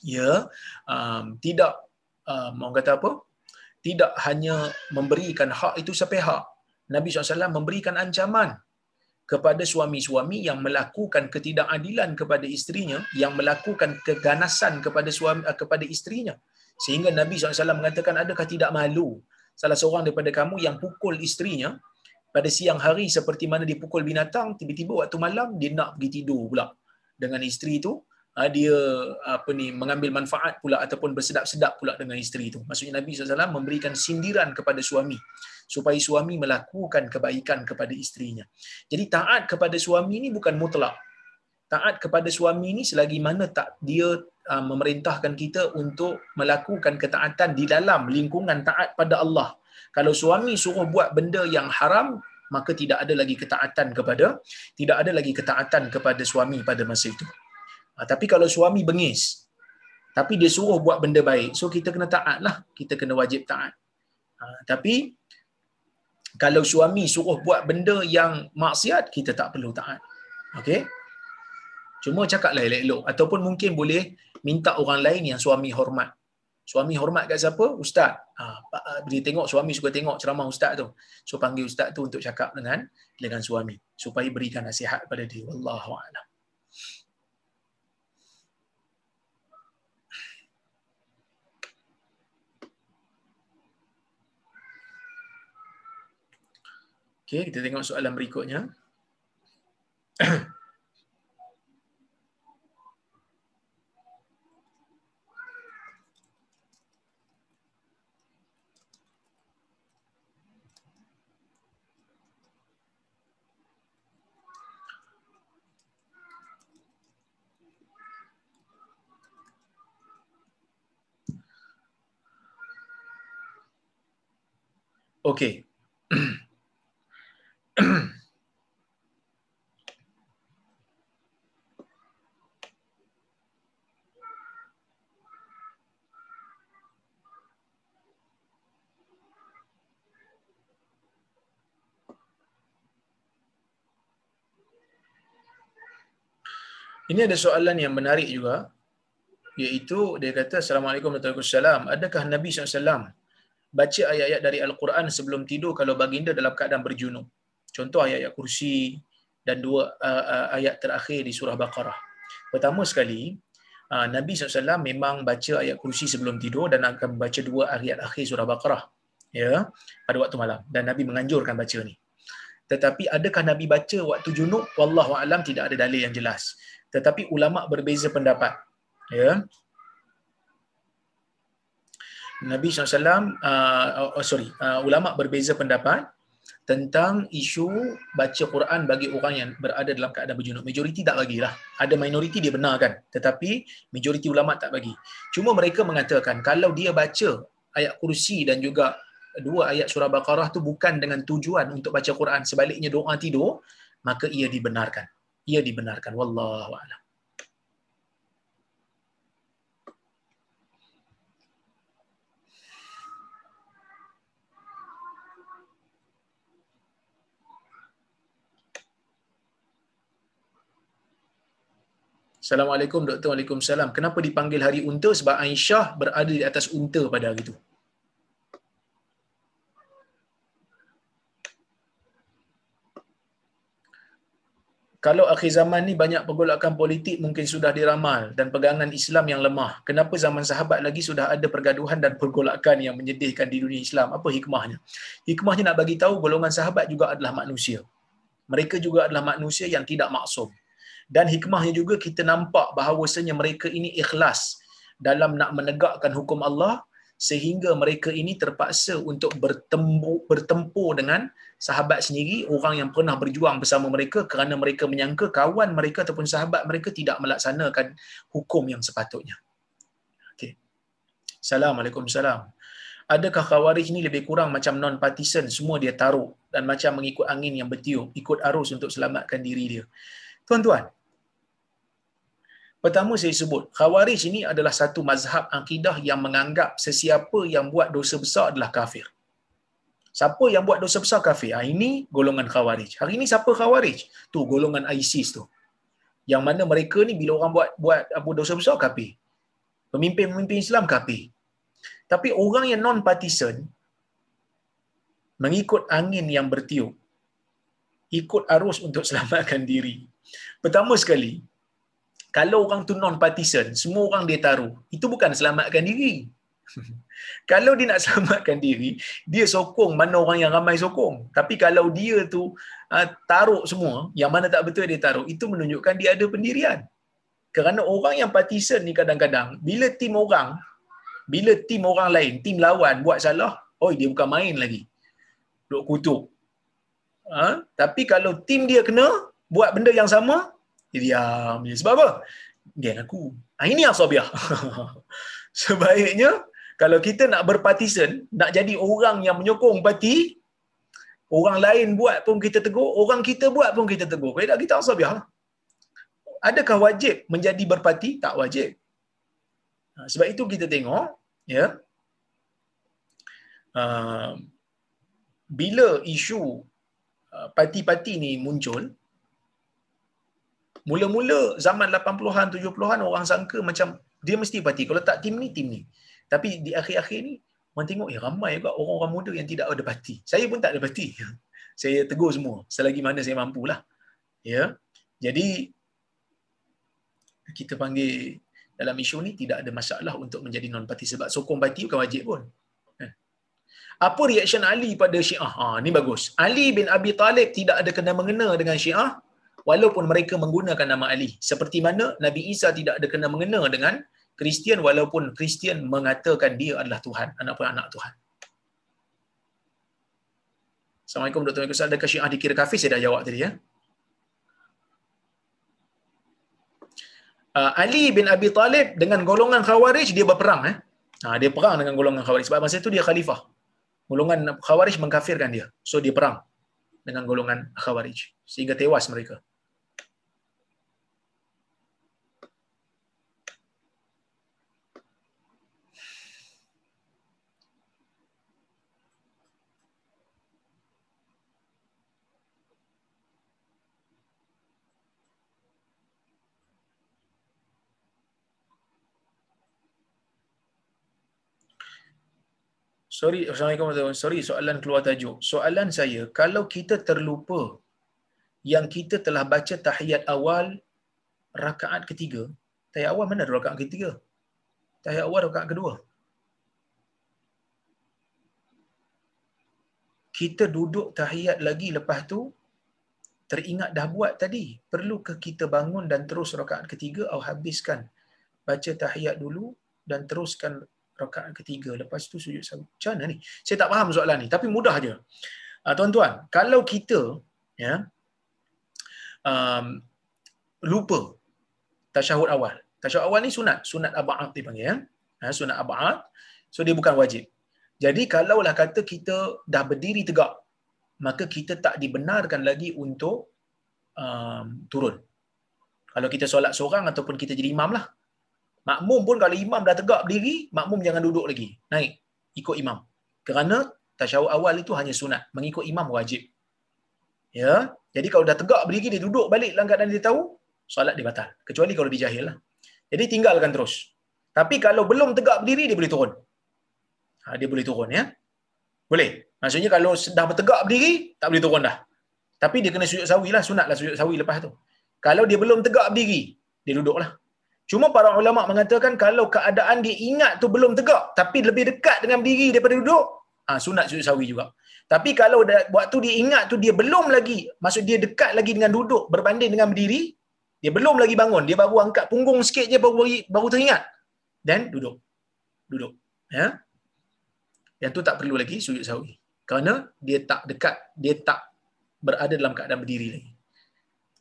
ya um, tidak um, orang kata apa? Tidak hanya memberikan hak itu sampai hak. Nabi SAW memberikan ancaman kepada suami-suami yang melakukan ketidakadilan kepada isterinya, yang melakukan keganasan kepada suami uh, kepada isterinya. Sehingga Nabi SAW mengatakan, adakah tidak malu salah seorang daripada kamu yang pukul isterinya pada siang hari seperti mana dia pukul binatang, tiba-tiba waktu malam dia nak pergi tidur pula dengan isteri itu, dia apa ni mengambil manfaat pula ataupun bersedap-sedap pula dengan isteri itu. Maksudnya Nabi SAW memberikan sindiran kepada suami supaya suami melakukan kebaikan kepada isterinya. Jadi taat kepada suami ini bukan mutlak. Taat kepada suami ini selagi mana tak dia uh, memerintahkan kita untuk melakukan ketaatan di dalam lingkungan taat pada Allah. Kalau suami suruh buat benda yang haram, maka tidak ada lagi ketaatan kepada tidak ada lagi ketaatan kepada suami pada masa itu. Uh, tapi kalau suami bengis, tapi dia suruh buat benda baik, so kita kena taat lah. Kita kena wajib taat. Uh, tapi kalau suami suruh buat benda yang maksiat, kita tak perlu taat. Okey? Cuma cakaplah elok-elok. Ataupun mungkin boleh minta orang lain yang suami hormat. Suami hormat kat siapa? Ustaz. Ha, dia tengok suami suka tengok ceramah ustaz tu. So panggil ustaz tu untuk cakap dengan dengan suami supaya berikan nasihat pada dia. Wallahu Okey, kita tengok soalan berikutnya. Okey. Ini ada soalan yang menarik juga iaitu dia kata Assalamualaikum warahmatullahi wabarakatuh. Adakah Nabi SAW baca ayat-ayat dari Al-Quran sebelum tidur kalau baginda dalam keadaan berjunub? Contoh ayat-ayat kursi dan dua uh, uh, ayat terakhir di surah Baqarah. Pertama sekali, uh, Nabi SAW memang baca ayat kursi sebelum tidur dan akan baca dua ayat akhir surah Baqarah ya pada waktu malam dan Nabi menganjurkan baca ni. Tetapi adakah Nabi baca waktu junub? Wallahu alam tidak ada dalil yang jelas tetapi ulama berbeza pendapat ya Nabi SAW uh, oh, sorry uh, ulama berbeza pendapat tentang isu baca Quran bagi orang yang berada dalam keadaan berjunub. Majoriti tak bagilah. Ada minoriti dia benarkan. Tetapi majoriti ulama tak bagi. Cuma mereka mengatakan kalau dia baca ayat kursi dan juga dua ayat surah Baqarah tu bukan dengan tujuan untuk baca Quran. Sebaliknya doa tidur, maka ia dibenarkan ia dibenarkan wallahu Assalamualaikum Doktor Waalaikumsalam. Kenapa dipanggil hari unta? Sebab Aisyah berada di atas unta pada hari itu. kalau akhir zaman ni banyak pergolakan politik mungkin sudah diramal dan pegangan Islam yang lemah. Kenapa zaman sahabat lagi sudah ada pergaduhan dan pergolakan yang menyedihkan di dunia Islam? Apa hikmahnya? Hikmahnya nak bagi tahu golongan sahabat juga adalah manusia. Mereka juga adalah manusia yang tidak maksum. Dan hikmahnya juga kita nampak bahawasanya mereka ini ikhlas dalam nak menegakkan hukum Allah sehingga mereka ini terpaksa untuk bertempur, bertempur dengan sahabat sendiri, orang yang pernah berjuang bersama mereka kerana mereka menyangka kawan mereka ataupun sahabat mereka tidak melaksanakan hukum yang sepatutnya. Okay. Assalamualaikum salam. Adakah khawarij ini lebih kurang macam non-partisan, semua dia taruh dan macam mengikut angin yang bertiup, ikut arus untuk selamatkan diri dia. Tuan-tuan, Pertama saya sebut, Khawarij ini adalah satu mazhab akidah yang menganggap sesiapa yang buat dosa besar adalah kafir. Siapa yang buat dosa besar kafir? Ha, ini golongan Khawarij. Hari ini siapa Khawarij? Tu golongan ISIS tu. Yang mana mereka ni bila orang buat buat apa dosa besar kafir. Pemimpin-pemimpin Islam kafir. Tapi orang yang non partisan mengikut angin yang bertiup ikut arus untuk selamatkan diri. Pertama sekali, kalau orang tu non partisan, semua orang dia taruh, itu bukan selamatkan diri. kalau dia nak selamatkan diri, dia sokong mana orang yang ramai sokong. Tapi kalau dia tu uh, taruh semua, yang mana tak betul dia taruh, itu menunjukkan dia ada pendirian. Kerana orang yang partisan ni kadang-kadang, bila tim orang, bila tim orang lain, tim lawan buat salah, oh dia bukan main lagi. Duk kutuk. Ha? Tapi kalau tim dia kena buat benda yang sama, dia diam. Sebab apa? Geng aku. Ha, ini asabiah. Sebaiknya, kalau kita nak berpartisan, nak jadi orang yang menyokong parti, orang lain buat pun kita tegur, orang kita buat pun kita tegur. Kalau kita asabiah. Adakah wajib menjadi berparti? Tak wajib. Ha, sebab itu kita tengok, ya, uh, bila isu uh, parti-parti ni muncul, mula-mula zaman 80-an, 70-an orang sangka macam dia mesti parti. Kalau tak tim ni, tim ni. Tapi di akhir-akhir ni, orang tengok, eh ramai juga orang-orang muda yang tidak ada parti. Saya pun tak ada parti. saya tegur semua, selagi mana saya mampulah. Ya. Jadi, kita panggil dalam isu ni tidak ada masalah untuk menjadi non-parti sebab sokong parti bukan wajib pun. Eh. Apa reaction Ali pada Syiah? Ha, ni bagus. Ali bin Abi Talib tidak ada kena mengena dengan Syiah walaupun mereka menggunakan nama Ali. Seperti mana Nabi Isa tidak ada kena mengena dengan Kristian walaupun Kristian mengatakan dia adalah Tuhan, anak pun anak Tuhan. Assalamualaikum Dr. Mekos. Adakah Syiah dikira kafir? Saya dah jawab tadi ya. Uh, Ali bin Abi Talib dengan golongan Khawarij dia berperang eh. Ha, dia perang dengan golongan Khawarij sebab masa itu dia khalifah. Golongan Khawarij mengkafirkan dia. So dia perang dengan golongan Khawarij sehingga tewas mereka. Sorry, Assalamualaikum. Sorry, soalan keluar tajuk. Soalan saya, kalau kita terlupa yang kita telah baca tahiyat awal rakaat ketiga, tahiyat awal mana rakaat ketiga? Tahiyat awal rakaat kedua. Kita duduk tahiyat lagi lepas tu, teringat dah buat tadi. Perlukah kita bangun dan terus rakaat ketiga atau habiskan baca tahiyat dulu dan teruskan rakaat ketiga lepas tu sujud sahwi. Macam mana ni? Saya tak faham soalan ni tapi mudah aja. Uh, tuan-tuan, kalau kita ya um, lupa tasyahud awal. Tasyahud awal ni sunat, sunat ab'ad dipanggil ya. Ha, sunat ab'ad. So dia bukan wajib. Jadi kalaulah kata kita dah berdiri tegak, maka kita tak dibenarkan lagi untuk um, turun. Kalau kita solat seorang ataupun kita jadi imam lah. Makmum pun kalau imam dah tegak berdiri, makmum jangan duduk lagi. Naik, ikut imam. Kerana tasyahud awal itu hanya sunat. Mengikut imam wajib. Ya, Jadi kalau dah tegak berdiri, dia duduk balik dalam keadaan dia tahu, solat dia batal. Kecuali kalau dia jahil lah. Jadi tinggalkan terus. Tapi kalau belum tegak berdiri, dia boleh turun. Ha, dia boleh turun ya. Boleh. Maksudnya kalau dah bertegak berdiri, tak boleh turun dah. Tapi dia kena sujud sawi lah, sunat lah sujud sawi lepas tu. Kalau dia belum tegak berdiri, dia duduk lah. Cuma para ulama mengatakan kalau keadaan dia ingat tu belum tegak tapi lebih dekat dengan diri daripada duduk, ha, sunat sujud sawi juga. Tapi kalau waktu dia ingat tu dia belum lagi, maksud dia dekat lagi dengan duduk berbanding dengan berdiri, dia belum lagi bangun, dia baru angkat punggung sikit je baru baru teringat. Dan duduk. Duduk. Ya. Yang tu tak perlu lagi sujud sawi. Kerana dia tak dekat, dia tak berada dalam keadaan berdiri lagi.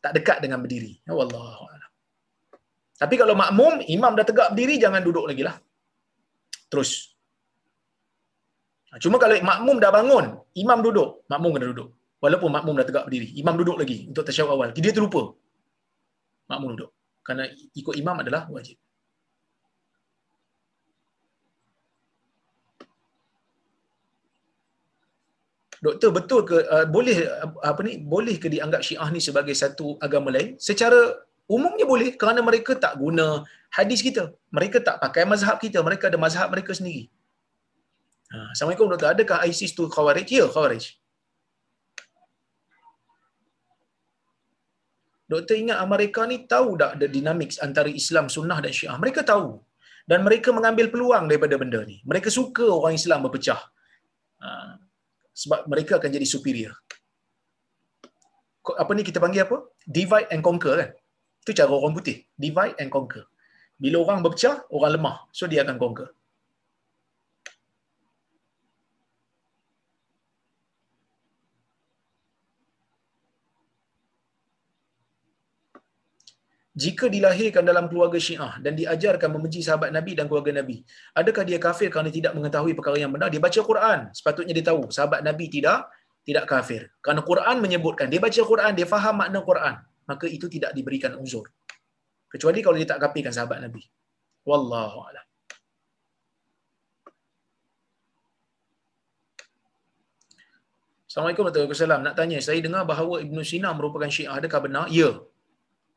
Tak dekat dengan berdiri. Ya Allah. Tapi kalau makmum, imam dah tegak berdiri, jangan duduk lagi lah. Terus. Ha, cuma kalau makmum dah bangun, imam duduk, makmum kena duduk. Walaupun makmum dah tegak berdiri. Imam duduk lagi untuk tasyawab awal. Dia terlupa. Makmum duduk. Kerana ikut imam adalah wajib. Doktor betul ke uh, boleh apa ni boleh ke dianggap Syiah ni sebagai satu agama lain? Secara Umumnya boleh kerana mereka tak guna hadis kita. Mereka tak pakai mazhab kita. Mereka ada mazhab mereka sendiri. Ha, Assalamualaikum doktor. Adakah ISIS tu khawarij? Ya, khawarij. Doktor ingat mereka ni tahu tak ada dinamik antara Islam Sunnah dan Syiah. Mereka tahu. Dan mereka mengambil peluang daripada benda ni. Mereka suka orang Islam berpecah. Ha, sebab mereka akan jadi superior. Apa ni kita panggil apa? Divide and conquer kan? Itu cara orang putih. Divide and conquer. Bila orang berpecah, orang lemah. So dia akan conquer. jika dilahirkan dalam keluarga Syiah dan diajarkan membenci sahabat Nabi dan keluarga Nabi, adakah dia kafir kerana tidak mengetahui perkara yang benar? Dia baca Quran, sepatutnya dia tahu sahabat Nabi tidak tidak kafir. Kerana Quran menyebutkan, dia baca Quran, dia faham makna Quran, maka itu tidak diberikan uzur. Kecuali kalau dia tak kafirkan sahabat Nabi. Wallahu a'lam. Assalamualaikum warahmatullahi wabarakatuh. Nak tanya, saya dengar bahawa Ibn Sina merupakan Syiah. Adakah benar? Ya.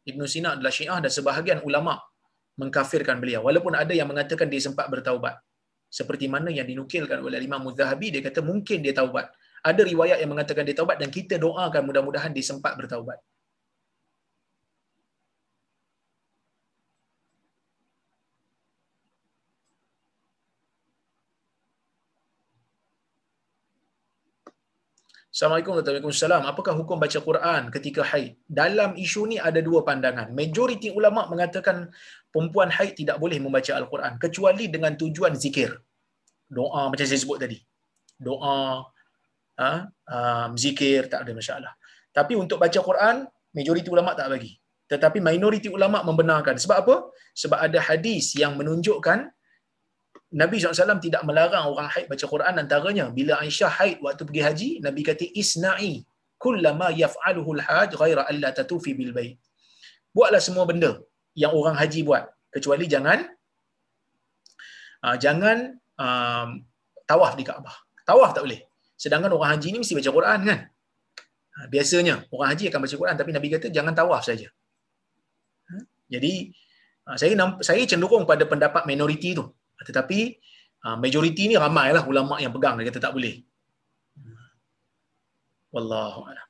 Ibn Sina adalah Syiah dan sebahagian ulama mengkafirkan beliau walaupun ada yang mengatakan dia sempat bertaubat seperti mana yang dinukilkan oleh Imam Muzahabi dia kata mungkin dia taubat ada riwayat yang mengatakan dia taubat dan kita doakan mudah-mudahan dia sempat bertaubat Assalamualaikum warahmatullahi wabarakatuh. Apakah hukum baca Quran ketika haid? Dalam isu ni ada dua pandangan. Majoriti ulama mengatakan perempuan haid tidak boleh membaca Al-Quran kecuali dengan tujuan zikir. Doa macam saya sebut tadi. Doa, ha, um, zikir tak ada masalah. Tapi untuk baca Quran, majoriti ulama tak bagi. Tetapi minoriti ulama membenarkan. Sebab apa? Sebab ada hadis yang menunjukkan Nabi SAW tidak melarang orang haid baca Quran antaranya. Bila Aisyah haid waktu pergi haji Nabi kata isna'i kullama yaf'aluhu al-haj ghaira alla tatufi bil bait buatlah semua benda yang orang haji buat kecuali jangan uh, jangan um, tawaf di Kaabah. Tawaf tak boleh. Sedangkan orang haji ni mesti baca Quran kan? Uh, biasanya orang haji akan baca Quran tapi Nabi kata jangan tawaf saja. Uh, jadi saya saya cenderung pada pendapat minoriti tu tetapi uh, majoriti ni ramailah ulama yang pegang dia kata tak boleh. Wallahu a'lam.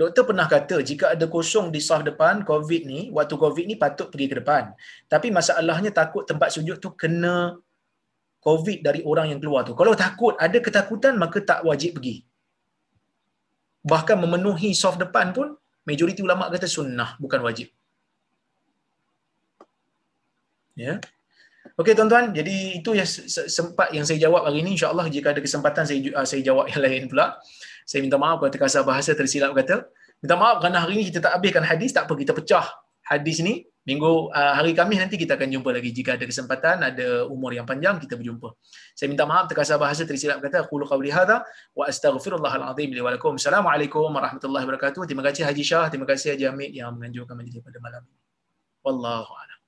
Doktor pernah kata jika ada kosong di saf depan COVID ni, waktu COVID ni patut pergi ke depan. Tapi masalahnya takut tempat sujud tu kena COVID dari orang yang keluar tu. Kalau takut, ada ketakutan, maka tak wajib pergi. Bahkan memenuhi soft depan pun, majoriti ulama kata sunnah, bukan wajib. Ya. Okey tuan-tuan, jadi itu yang sempat yang saya jawab hari ini. InsyaAllah jika ada kesempatan saya uh, saya jawab yang lain pula. Saya minta maaf kalau terkasar bahasa tersilap kata. Minta maaf kerana hari ini kita tak habiskan hadis, tak apa kita pecah hadis ni minggu uh, hari Khamis nanti kita akan jumpa lagi. Jika ada kesempatan ada umur yang panjang kita berjumpa. Saya minta maaf terkasar bahasa tersilap kata qulu qawli hadha wa astaghfirullahal azim li wa lakum. Assalamualaikum warahmatullahi wabarakatuh. Terima kasih Haji Shah. Terima kasih Haji Hamid yang menganjurkan majlis pada malam ini. Wallahu a'lam